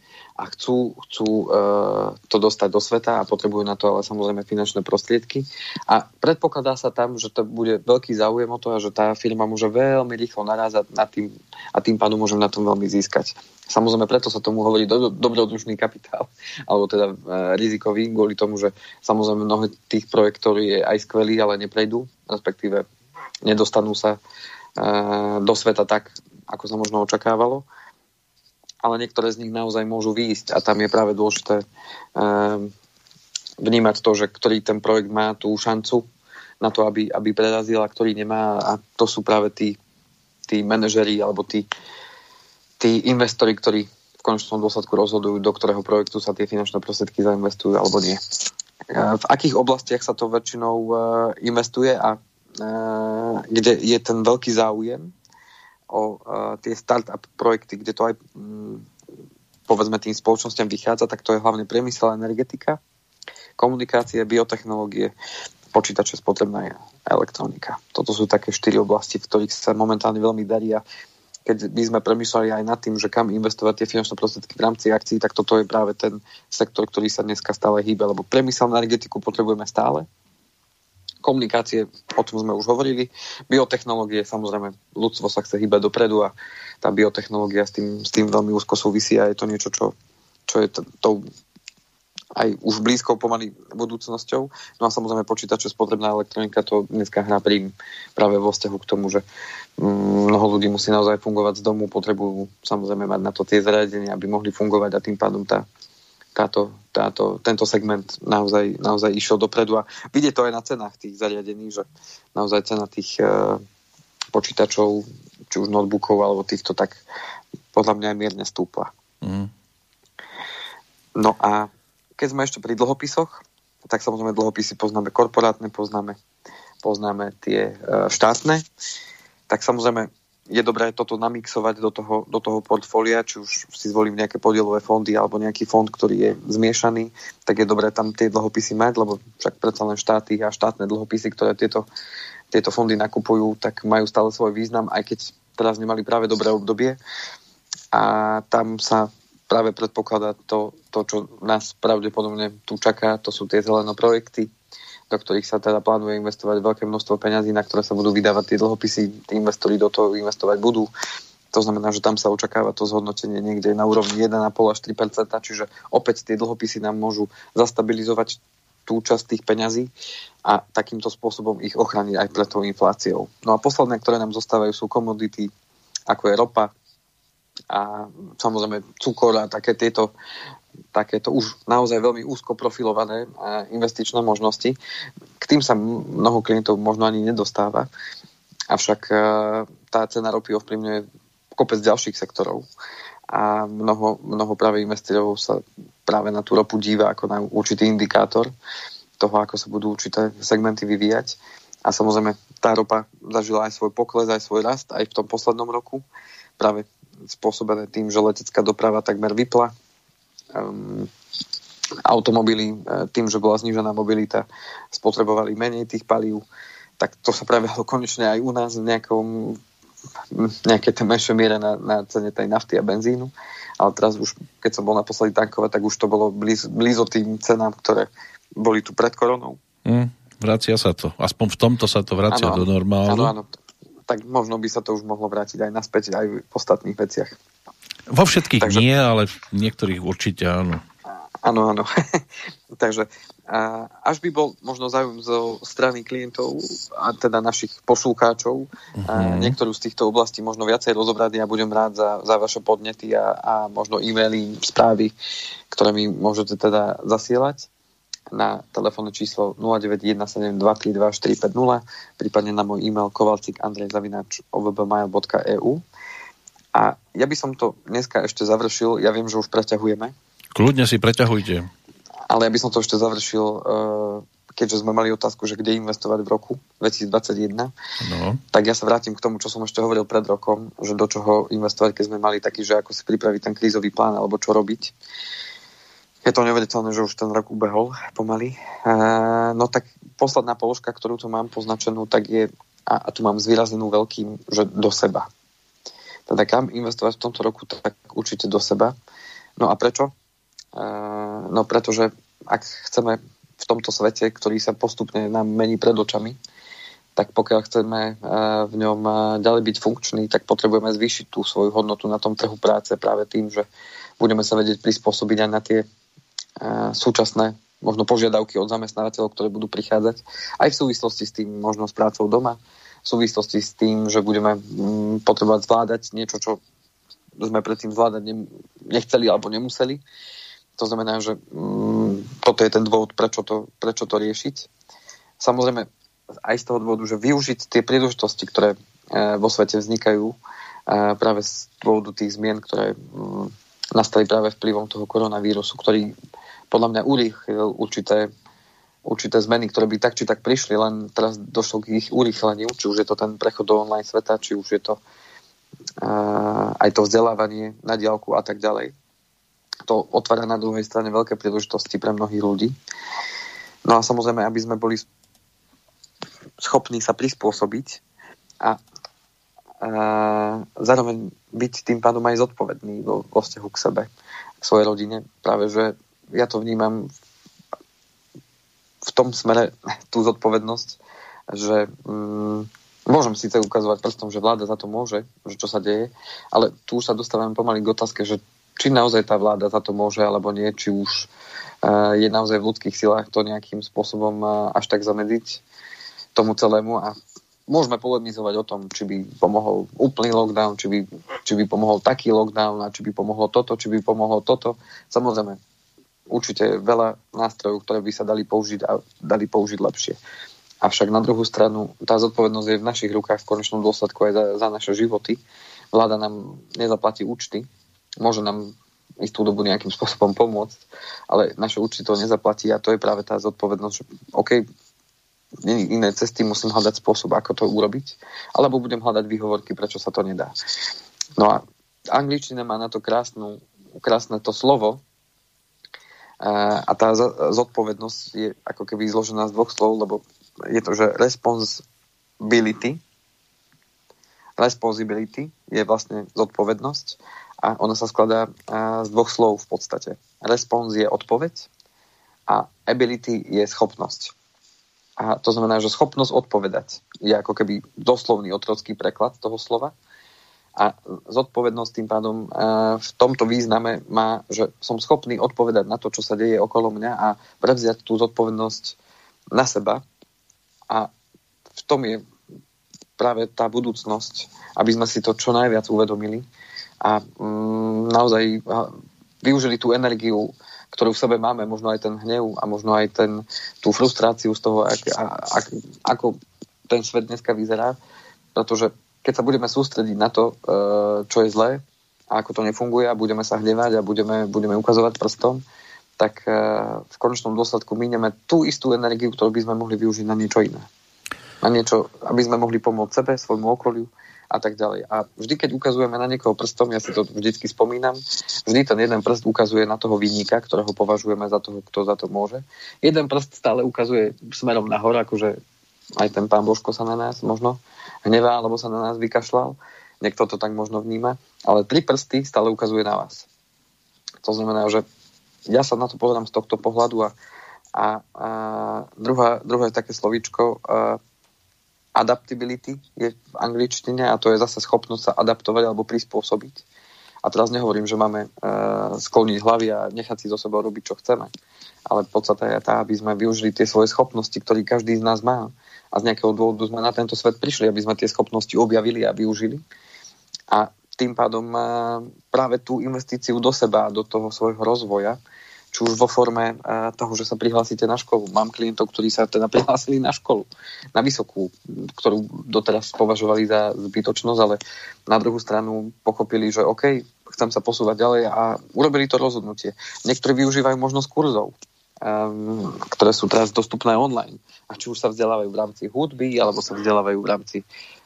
a chcú, chcú uh, to dostať do sveta a potrebujú na to ale samozrejme finančné prostriedky. A predpokladá sa tam, že to bude veľký záujem o to a že tá firma môže veľmi rýchlo narázať na tým, a tým pádom môžem na tom veľmi získať. Samozrejme, preto sa tomu hovorí do, dobrodružný kapitál, [LAUGHS] alebo teda uh, rizikový, kvôli tomu, že samozrejme mnoho tých projektov je aj skvelý, ale neprejdú, respektíve nedostanú sa uh, do sveta tak, ako sa možno očakávalo ale niektoré z nich naozaj môžu výjsť. A tam je práve dôležité um, vnímať to, že ktorý ten projekt má tú šancu na to, aby, aby prerazil a ktorý nemá. A to sú práve tí, tí manažeri alebo tí, tí investori, ktorí v konečnom dôsledku rozhodujú, do ktorého projektu sa tie finančné prostriedky zainvestujú alebo nie. V akých oblastiach sa to väčšinou investuje a kde je ten veľký záujem o tie start-up projekty, kde to aj mm, povedzme tým spoločnosťam vychádza, tak to je hlavne priemysel energetika, komunikácie, biotechnológie, počítače, spotrebná elektronika. Toto sú také štyri oblasti, v ktorých sa momentálne veľmi darí a keď by sme premýšľali aj nad tým, že kam investovať tie finančné prostriedky v rámci akcií, tak toto je práve ten sektor, ktorý sa dneska stále hýbe, lebo priemysel na energetiku potrebujeme stále. Komunikácie, o tom sme už hovorili. Biotechnológie, samozrejme, ľudstvo sa chce hýbať dopredu a tá biotechnológia s tým, s tým veľmi úzko súvisí a je to niečo, čo, čo je tou aj už blízkou pomaly budúcnosťou. No a samozrejme počítače, spotrebná elektronika, to dneska hrá príjm práve vo vzťahu k tomu, že mm, mnoho ľudí musí naozaj fungovať z domu, potrebujú samozrejme mať na to tie zariadenia, aby mohli fungovať a tým pádom tá, táto, táto, tento segment naozaj, naozaj išiel dopredu a vidie to aj na cenách tých zariadení, že naozaj cena tých e, počítačov, či už notebookov alebo týchto, tak podľa mňa aj mierne stúpla. Mm. No a keď sme ešte pri dlhopisoch, tak samozrejme dlhopisy poznáme korporátne, poznáme, poznáme tie e, štátne. Tak samozrejme je dobré toto namixovať do toho, do toho portfólia, či už si zvolím nejaké podielové fondy alebo nejaký fond, ktorý je zmiešaný, tak je dobré tam tie dlhopisy mať, lebo však predsa len štáty a štátne dlhopisy, ktoré tieto, tieto fondy nakupujú, tak majú stále svoj význam, aj keď teraz nemali práve dobré obdobie. A tam sa práve predpokladá to, to, čo nás pravdepodobne tu čaká, to sú tie zelené projekty, do ktorých sa teda plánuje investovať veľké množstvo peňazí, na ktoré sa budú vydávať tie dlhopisy, tí investori do toho investovať budú. To znamená, že tam sa očakáva to zhodnotenie niekde na úrovni 1,5 až 3% čiže opäť tie dlhopisy nám môžu zastabilizovať tú časť tých peňazí a takýmto spôsobom ich ochrániť aj pred tou infláciou. No a posledné, ktoré nám zostávajú, sú komodity, ako je ropa, a samozrejme cukor a také tieto takéto už naozaj veľmi úzko profilované investičné možnosti. K tým sa mnoho klientov možno ani nedostáva, avšak e, tá cena ropy ovplyvňuje kopec ďalších sektorov a mnoho, mnoho práve investorov sa práve na tú ropu díva ako na určitý indikátor toho, ako sa budú určité segmenty vyvíjať. A samozrejme, tá ropa zažila aj svoj pokles, aj svoj rast aj v tom poslednom roku. Práve spôsobené tým, že letecká doprava takmer vypla. Um, automobily e, tým, že bola znížená mobilita, spotrebovali menej tých palív, tak to sa previalo konečne aj u nás v nejakom nejaké tej menšej miere na, na cene tej nafty a benzínu. Ale teraz už, keď som bol naposledy tankovať, tak už to bolo blíz, blízo tým cenám, ktoré boli tu pred koronou. Mm, vracia sa to. Aspoň v tomto sa to vracia ano, do normálu. Áno, áno tak možno by sa to už mohlo vrátiť aj naspäť aj v ostatných veciach. Vo všetkých Takže... nie, ale v niektorých určite áno. Áno, áno. [LAUGHS] Takže až by bol možno záujem zo strany klientov a teda našich poslucháčov uh-huh. niektorú z týchto oblastí možno viacej rozobrať, ja budem rád za, za vaše podnety a, a možno e-maily, správy, ktoré mi môžete teda zasielať na telefónne číslo 0917232450, prípadne na môj e-mail kovalcik.andrej.ovbmail.eu a ja by som to dneska ešte završil, ja viem, že už preťahujeme. Kľudne si preťahujte. Ale ja by som to ešte završil, eh, keďže sme mali otázku, že kde investovať v roku 2021, no. tak ja sa vrátim k tomu, čo som ešte hovoril pred rokom, že do čoho investovať, keď sme mali taký, že ako si pripraviť ten krízový plán alebo čo robiť je to neuveriteľné, že už ten rok ubehol pomaly. E, no tak posledná položka, ktorú tu mám poznačenú, tak je, a, a tu mám zvýrazenú veľkým, že do seba. Teda kam investovať v tomto roku, tak určite do seba. No a prečo? E, no pretože ak chceme v tomto svete, ktorý sa postupne nám mení pred očami, tak pokiaľ chceme e, v ňom e, ďalej byť funkčný, tak potrebujeme zvýšiť tú svoju hodnotu na tom trhu práce práve tým, že budeme sa vedieť prispôsobiť aj na tie súčasné možno požiadavky od zamestnávateľov, ktoré budú prichádzať, aj v súvislosti s tým možno s prácou doma, v súvislosti s tým, že budeme mm, potrebovať zvládať niečo, čo sme predtým zvládať nechceli alebo nemuseli. To znamená, že mm, toto je ten dôvod, prečo to, prečo to riešiť. Samozrejme, aj z toho dôvodu, že využiť tie príležitosti, ktoré e, vo svete vznikajú e, práve z dôvodu tých zmien, ktoré mm, nastali práve vplyvom toho koronavírusu, ktorý podľa mňa urýchlil určité, určité zmeny, ktoré by tak či tak prišli, len teraz došlo k ich urýchleniu, či už je to ten prechod do online sveta, či už je to uh, aj to vzdelávanie na diálku a tak ďalej. To otvára na druhej strane veľké príležitosti pre mnohých ľudí. No a samozrejme, aby sme boli schopní sa prispôsobiť a, a zároveň byť tým pádom aj zodpovedný vo, vo vzťahu k sebe, k svojej rodine. Práve, že ja to vnímam v tom smere tú zodpovednosť, že mm, môžem síce ukazovať prstom, že vláda za to môže, že čo sa deje, ale tu už sa dostávame pomaly k otázke, že či naozaj tá vláda za to môže, alebo nie, či už uh, je naozaj v ľudských silách to nejakým spôsobom uh, až tak zamedziť tomu celému a môžeme polemizovať o tom, či by pomohol úplný lockdown, či by, či by pomohol taký lockdown a či by pomohlo toto, či by pomohlo toto. Samozrejme, určite veľa nástrojov, ktoré by sa dali použiť a dali použiť lepšie. Avšak na druhú stranu tá zodpovednosť je v našich rukách v konečnom dôsledku aj za, za naše životy. Vláda nám nezaplatí účty, môže nám istú dobu nejakým spôsobom pomôcť, ale naše účty to nezaplatí a to je práve tá zodpovednosť, že OK, iné cesty, musím hľadať spôsob, ako to urobiť, alebo budem hľadať výhovorky, prečo sa to nedá. No a angličtina má na to krásnu, krásne to slovo a tá zodpovednosť je ako keby zložená z dvoch slov, lebo je to, že responsibility responsibility je vlastne zodpovednosť a ona sa skladá z dvoch slov v podstate. Response je odpoveď a ability je schopnosť. A to znamená, že schopnosť odpovedať je ako keby doslovný otrocký preklad toho slova. A zodpovednosť tým pádom e, v tomto význame má, že som schopný odpovedať na to, čo sa deje okolo mňa a prevziať tú zodpovednosť na seba. A v tom je práve tá budúcnosť, aby sme si to čo najviac uvedomili a mm, naozaj využili tú energiu ktorú v sebe máme, možno aj ten hnev a možno aj ten, tú frustráciu z toho, ak, ak, ako ten svet dneska vyzerá. Pretože keď sa budeme sústrediť na to, e, čo je zlé a ako to nefunguje a budeme sa hnevať a budeme, budeme ukazovať prstom, tak e, v konečnom dôsledku míneme tú istú energiu, ktorú by sme mohli využiť na niečo iné. Na niečo, aby sme mohli pomôcť sebe, svojmu okoliu a tak ďalej. A vždy, keď ukazujeme na niekoho prstom, ja si to vždycky spomínam, vždy ten jeden prst ukazuje na toho vinníka, ktorého považujeme za toho, kto za to môže. Jeden prst stále ukazuje smerom nahor, akože aj ten pán Božko sa na nás možno hnevá, alebo sa na nás vykašľal. Niekto to tak možno vníma. Ale tri prsty stále ukazuje na vás. To znamená, že ja sa na to pozerám z tohto pohľadu a, a, a druhá, druhé také slovíčko, a, adaptability je v angličtine a to je zase schopnosť sa adaptovať alebo prispôsobiť. A teraz nehovorím, že máme uh, skloniť hlavy a nechať si zo sebou robiť, čo chceme. Ale podstata je tá, aby sme využili tie svoje schopnosti, ktoré každý z nás má. A z nejakého dôvodu sme na tento svet prišli, aby sme tie schopnosti objavili a využili. A tým pádom práve tú investíciu do seba, do toho svojho rozvoja, či už vo forme uh, toho, že sa prihlásite na školu. Mám klientov, ktorí sa teda [LAUGHS] prihlásili na školu, na vysokú, ktorú doteraz považovali za zbytočnosť, ale na druhú stranu pochopili, že OK, chcem sa posúvať ďalej a urobili to rozhodnutie. Niektorí využívajú možnosť kurzov, ktoré sú teraz dostupné online. A či už sa vzdelávajú v rámci hudby, alebo sa vzdelávajú v rámci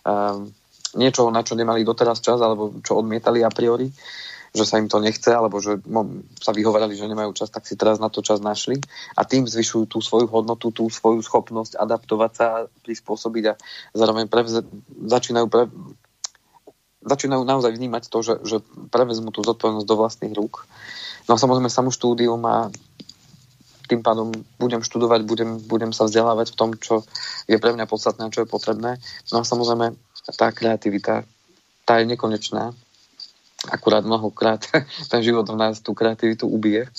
um, niečoho, na čo nemali doteraz čas, alebo čo odmietali a priori že sa im to nechce, alebo že sa vyhovorali, že nemajú čas, tak si teraz na to čas našli a tým zvyšujú tú svoju hodnotu, tú svoju schopnosť adaptovať sa, prispôsobiť a zároveň prevze, začínajú, pre, začínajú naozaj vnímať to, že, že prevezmú tú zodpovednosť do vlastných rúk. No a samozrejme samú štúdium a tým pádom budem študovať, budem, budem sa vzdelávať v tom, čo je pre mňa podstatné, čo je potrebné. No a samozrejme tá kreativita, tá je nekonečná akurát mnohokrát [LAUGHS] ten život v nás tú kreativitu ubije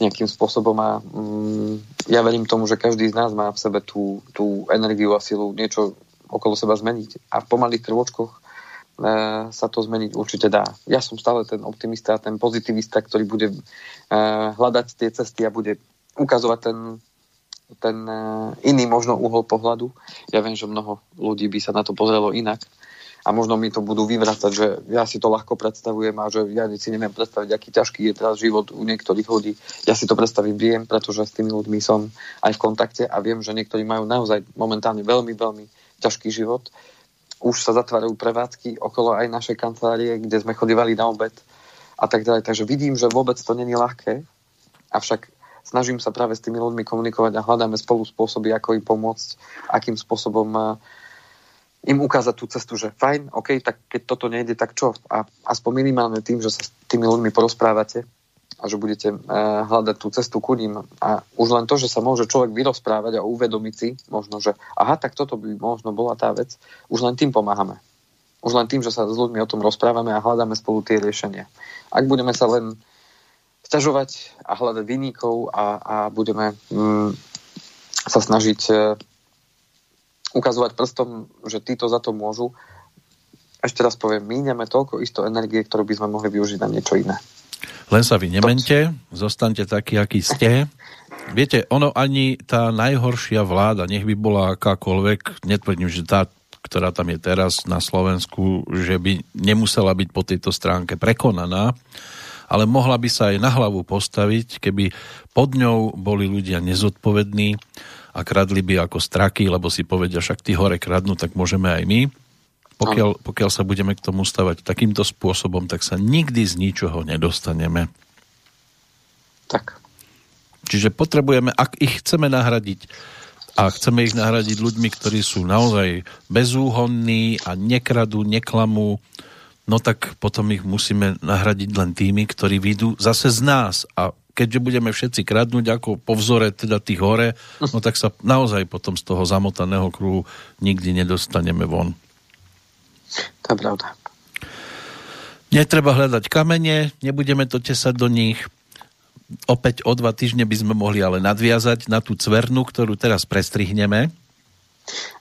nejakým spôsobom a mm, ja verím tomu, že každý z nás má v sebe tú, tú energiu a silu niečo okolo seba zmeniť a v pomalých krôčkoch e, sa to zmeniť určite dá. Ja som stále ten optimista, ten pozitivista, ktorý bude e, hľadať tie cesty a bude ukazovať ten, ten e, iný možno uhol pohľadu. Ja viem, že mnoho ľudí by sa na to pozrelo inak, a možno mi to budú vyvracať, že ja si to ľahko predstavujem a že ja si neviem predstaviť, aký ťažký je teraz život u niektorých ľudí. Ja si to predstaviť viem, pretože s tými ľuďmi som aj v kontakte a viem, že niektorí majú naozaj momentálne veľmi, veľmi ťažký život. Už sa zatvárajú prevádzky okolo aj našej kancelárie, kde sme chodívali na obed a tak ďalej. Takže vidím, že vôbec to není ľahké, avšak snažím sa práve s tými ľuďmi komunikovať a hľadáme spolu spôsoby, ako im pomôcť, akým spôsobom im ukázať tú cestu, že fajn, OK, tak keď toto nejde, tak čo? A aspoň minimálne tým, že sa s tými ľuďmi porozprávate a že budete uh, hľadať tú cestu ku ním. A už len to, že sa môže človek vyrozprávať a uvedomiť si, možno, že aha, tak toto by možno bola tá vec, už len tým pomáhame. Už len tým, že sa s ľuďmi o tom rozprávame a hľadáme spolu tie riešenia. Ak budeme sa len sťažovať a hľadať vynikov a, a budeme mm, sa snažiť ukazovať prstom, že títo za to môžu. Ešte raz poviem, míňame toľko isto energie, ktorú by sme mohli využiť na niečo iné. Len sa vy nemente, zostaňte takí, akí ste. Viete, ono ani tá najhoršia vláda, nech by bola akákoľvek, netvrdím, že tá, ktorá tam je teraz na Slovensku, že by nemusela byť po tejto stránke prekonaná, ale mohla by sa aj na hlavu postaviť, keby pod ňou boli ľudia nezodpovední, a kradli by ako straky, lebo si povedia, však tí hore kradnú, tak môžeme aj my. Pokiaľ, pokiaľ sa budeme k tomu stavať takýmto spôsobom, tak sa nikdy z ničoho nedostaneme. Tak. Čiže potrebujeme, ak ich chceme nahradiť, a chceme ich nahradiť ľuďmi, ktorí sú naozaj bezúhonní a nekradú, neklamú, no tak potom ich musíme nahradiť len tými, ktorí vyjdú zase z nás a keďže budeme všetci kradnúť ako po vzore teda tých hore, no tak sa naozaj potom z toho zamotaného kruhu nikdy nedostaneme von. To je pravda. Netreba hľadať kamene, nebudeme to tesať do nich. Opäť o dva týždne by sme mohli ale nadviazať na tú cvernu, ktorú teraz prestrihneme.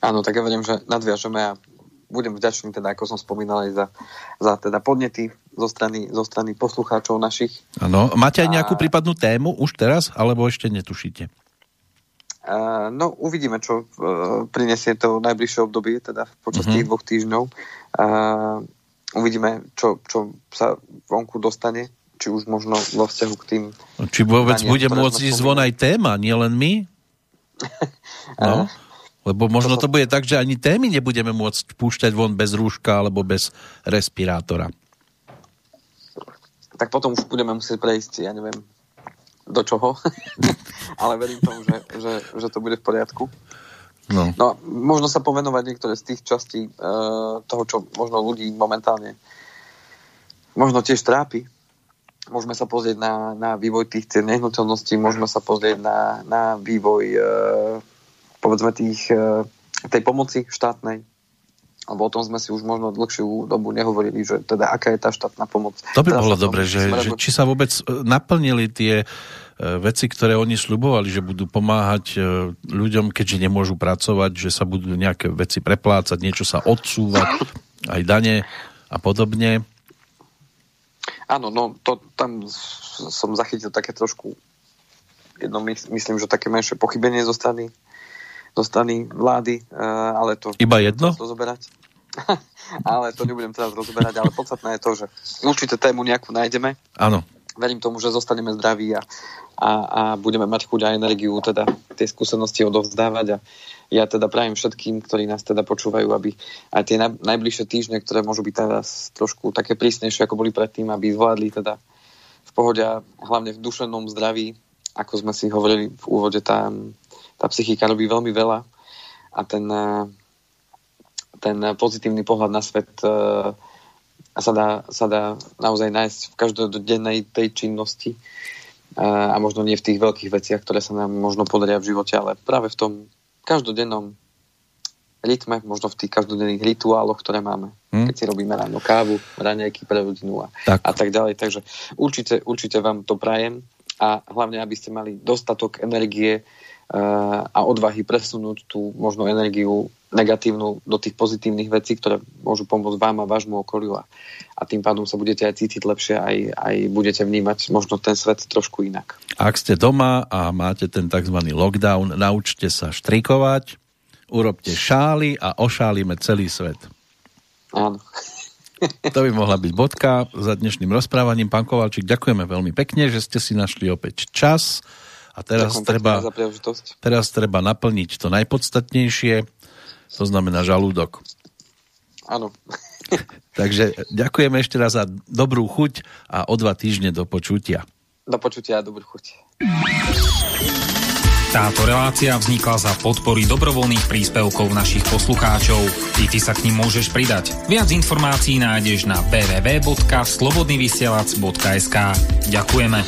Áno, tak ja vedem, že nadviažeme a budem vďačný, teda, ako som spomínal, aj za, za teda podnety zo strany, zo strany poslucháčov našich. Áno. Máte aj nejakú a... prípadnú tému už teraz, alebo ešte netušíte? Uh, no, uvidíme, čo uh, prinesie to najbližšie obdobie, teda počas uh-huh. tých dvoch týždňov. Uh, uvidíme, čo, čo sa vonku dostane, či už možno vo vzťahu k tým... Či vôbec bude môcť ísť von aj téma, nielen my? [LAUGHS] No. Lebo možno to bude tak, že ani témy nebudeme môcť púšťať von bez rúška alebo bez respirátora. Tak potom už budeme musieť prejsť, ja neviem, do čoho. [LAUGHS] Ale verím tomu, že, že, že to bude v poriadku. No. no, možno sa povenovať niektoré z tých častí uh, toho, čo možno ľudí momentálne možno tiež trápi. Môžeme sa pozrieť na, na vývoj tých cien nehnuteľností, môžeme sa pozrieť na, na vývoj uh, povedzme tých, e, tej pomoci štátnej, lebo o tom sme si už možno dlhšiu dobu nehovorili, že teda aká je tá štátna pomoc. To by bolo dobre, že, že či sa vôbec e, naplnili tie e, veci, ktoré oni slubovali, že budú pomáhať ľuďom, keďže nemôžu pracovať, že sa budú nejaké veci preplácať, niečo sa odsúvať, aj dane a podobne. Áno, no to tam som zachytil také trošku jedno myslím, že také menšie pochybenie zo strany zo strany vlády, eh, ale to... Iba jedno? Rozoberať. [LAUGHS] ale to nebudem teraz rozoberať, ale podstatné je to, že určite tému nejakú nájdeme. Áno. Verím tomu, že zostaneme zdraví a, a, a budeme mať chuť a energiu teda tie skúsenosti odovzdávať a ja teda prajem všetkým, ktorí nás teda počúvajú, aby aj tie najbližšie týždne, ktoré môžu byť teraz trošku také prísnejšie, ako boli predtým, aby zvládli teda v pohode a hlavne v dušenom zdraví, ako sme si hovorili v úvode, tam tá psychika robí veľmi veľa a ten, eh, ten pozitívny pohľad na svet eh, sa dá, sa dá naozaj nájsť v každodennej tej činnosti eh, a možno nie v tých veľkých veciach, ktoré sa nám možno podaria v živote, ale práve v tom každodennom rytme, možno v tých každodenných rituáloch, ktoré máme. Hmm. Keď si robíme ráno kávu, raňajky pre rodinu a tak. a tak ďalej. Takže určite, určite vám to prajem a hlavne, aby ste mali dostatok energie a odvahy presunúť tú možno energiu negatívnu do tých pozitívnych vecí, ktoré môžu pomôcť vám a vášmu okoliu a, a tým pádom sa budete aj cítiť lepšie, aj, aj budete vnímať možno ten svet trošku inak. Ak ste doma a máte ten tzv. lockdown, naučte sa štrikovať, urobte šály a ošálime celý svet. Áno. [LAUGHS] To by mohla byť bodka za dnešným rozprávaním. Pán Kovalčík, ďakujeme veľmi pekne, že ste si našli opäť čas. A teraz treba, teraz treba naplniť to najpodstatnejšie, to znamená žalúdok. Áno. [LAUGHS] Takže ďakujeme ešte raz za dobrú chuť a o dva týždne do počutia. Do počutia a dobrú chuť. Táto relácia vznikla za podpory dobrovoľných príspevkov našich poslucháčov. I ty sa k ním môžeš pridať. Viac informácií nájdeš na www.slobodnyvysielac.sk Ďakujeme.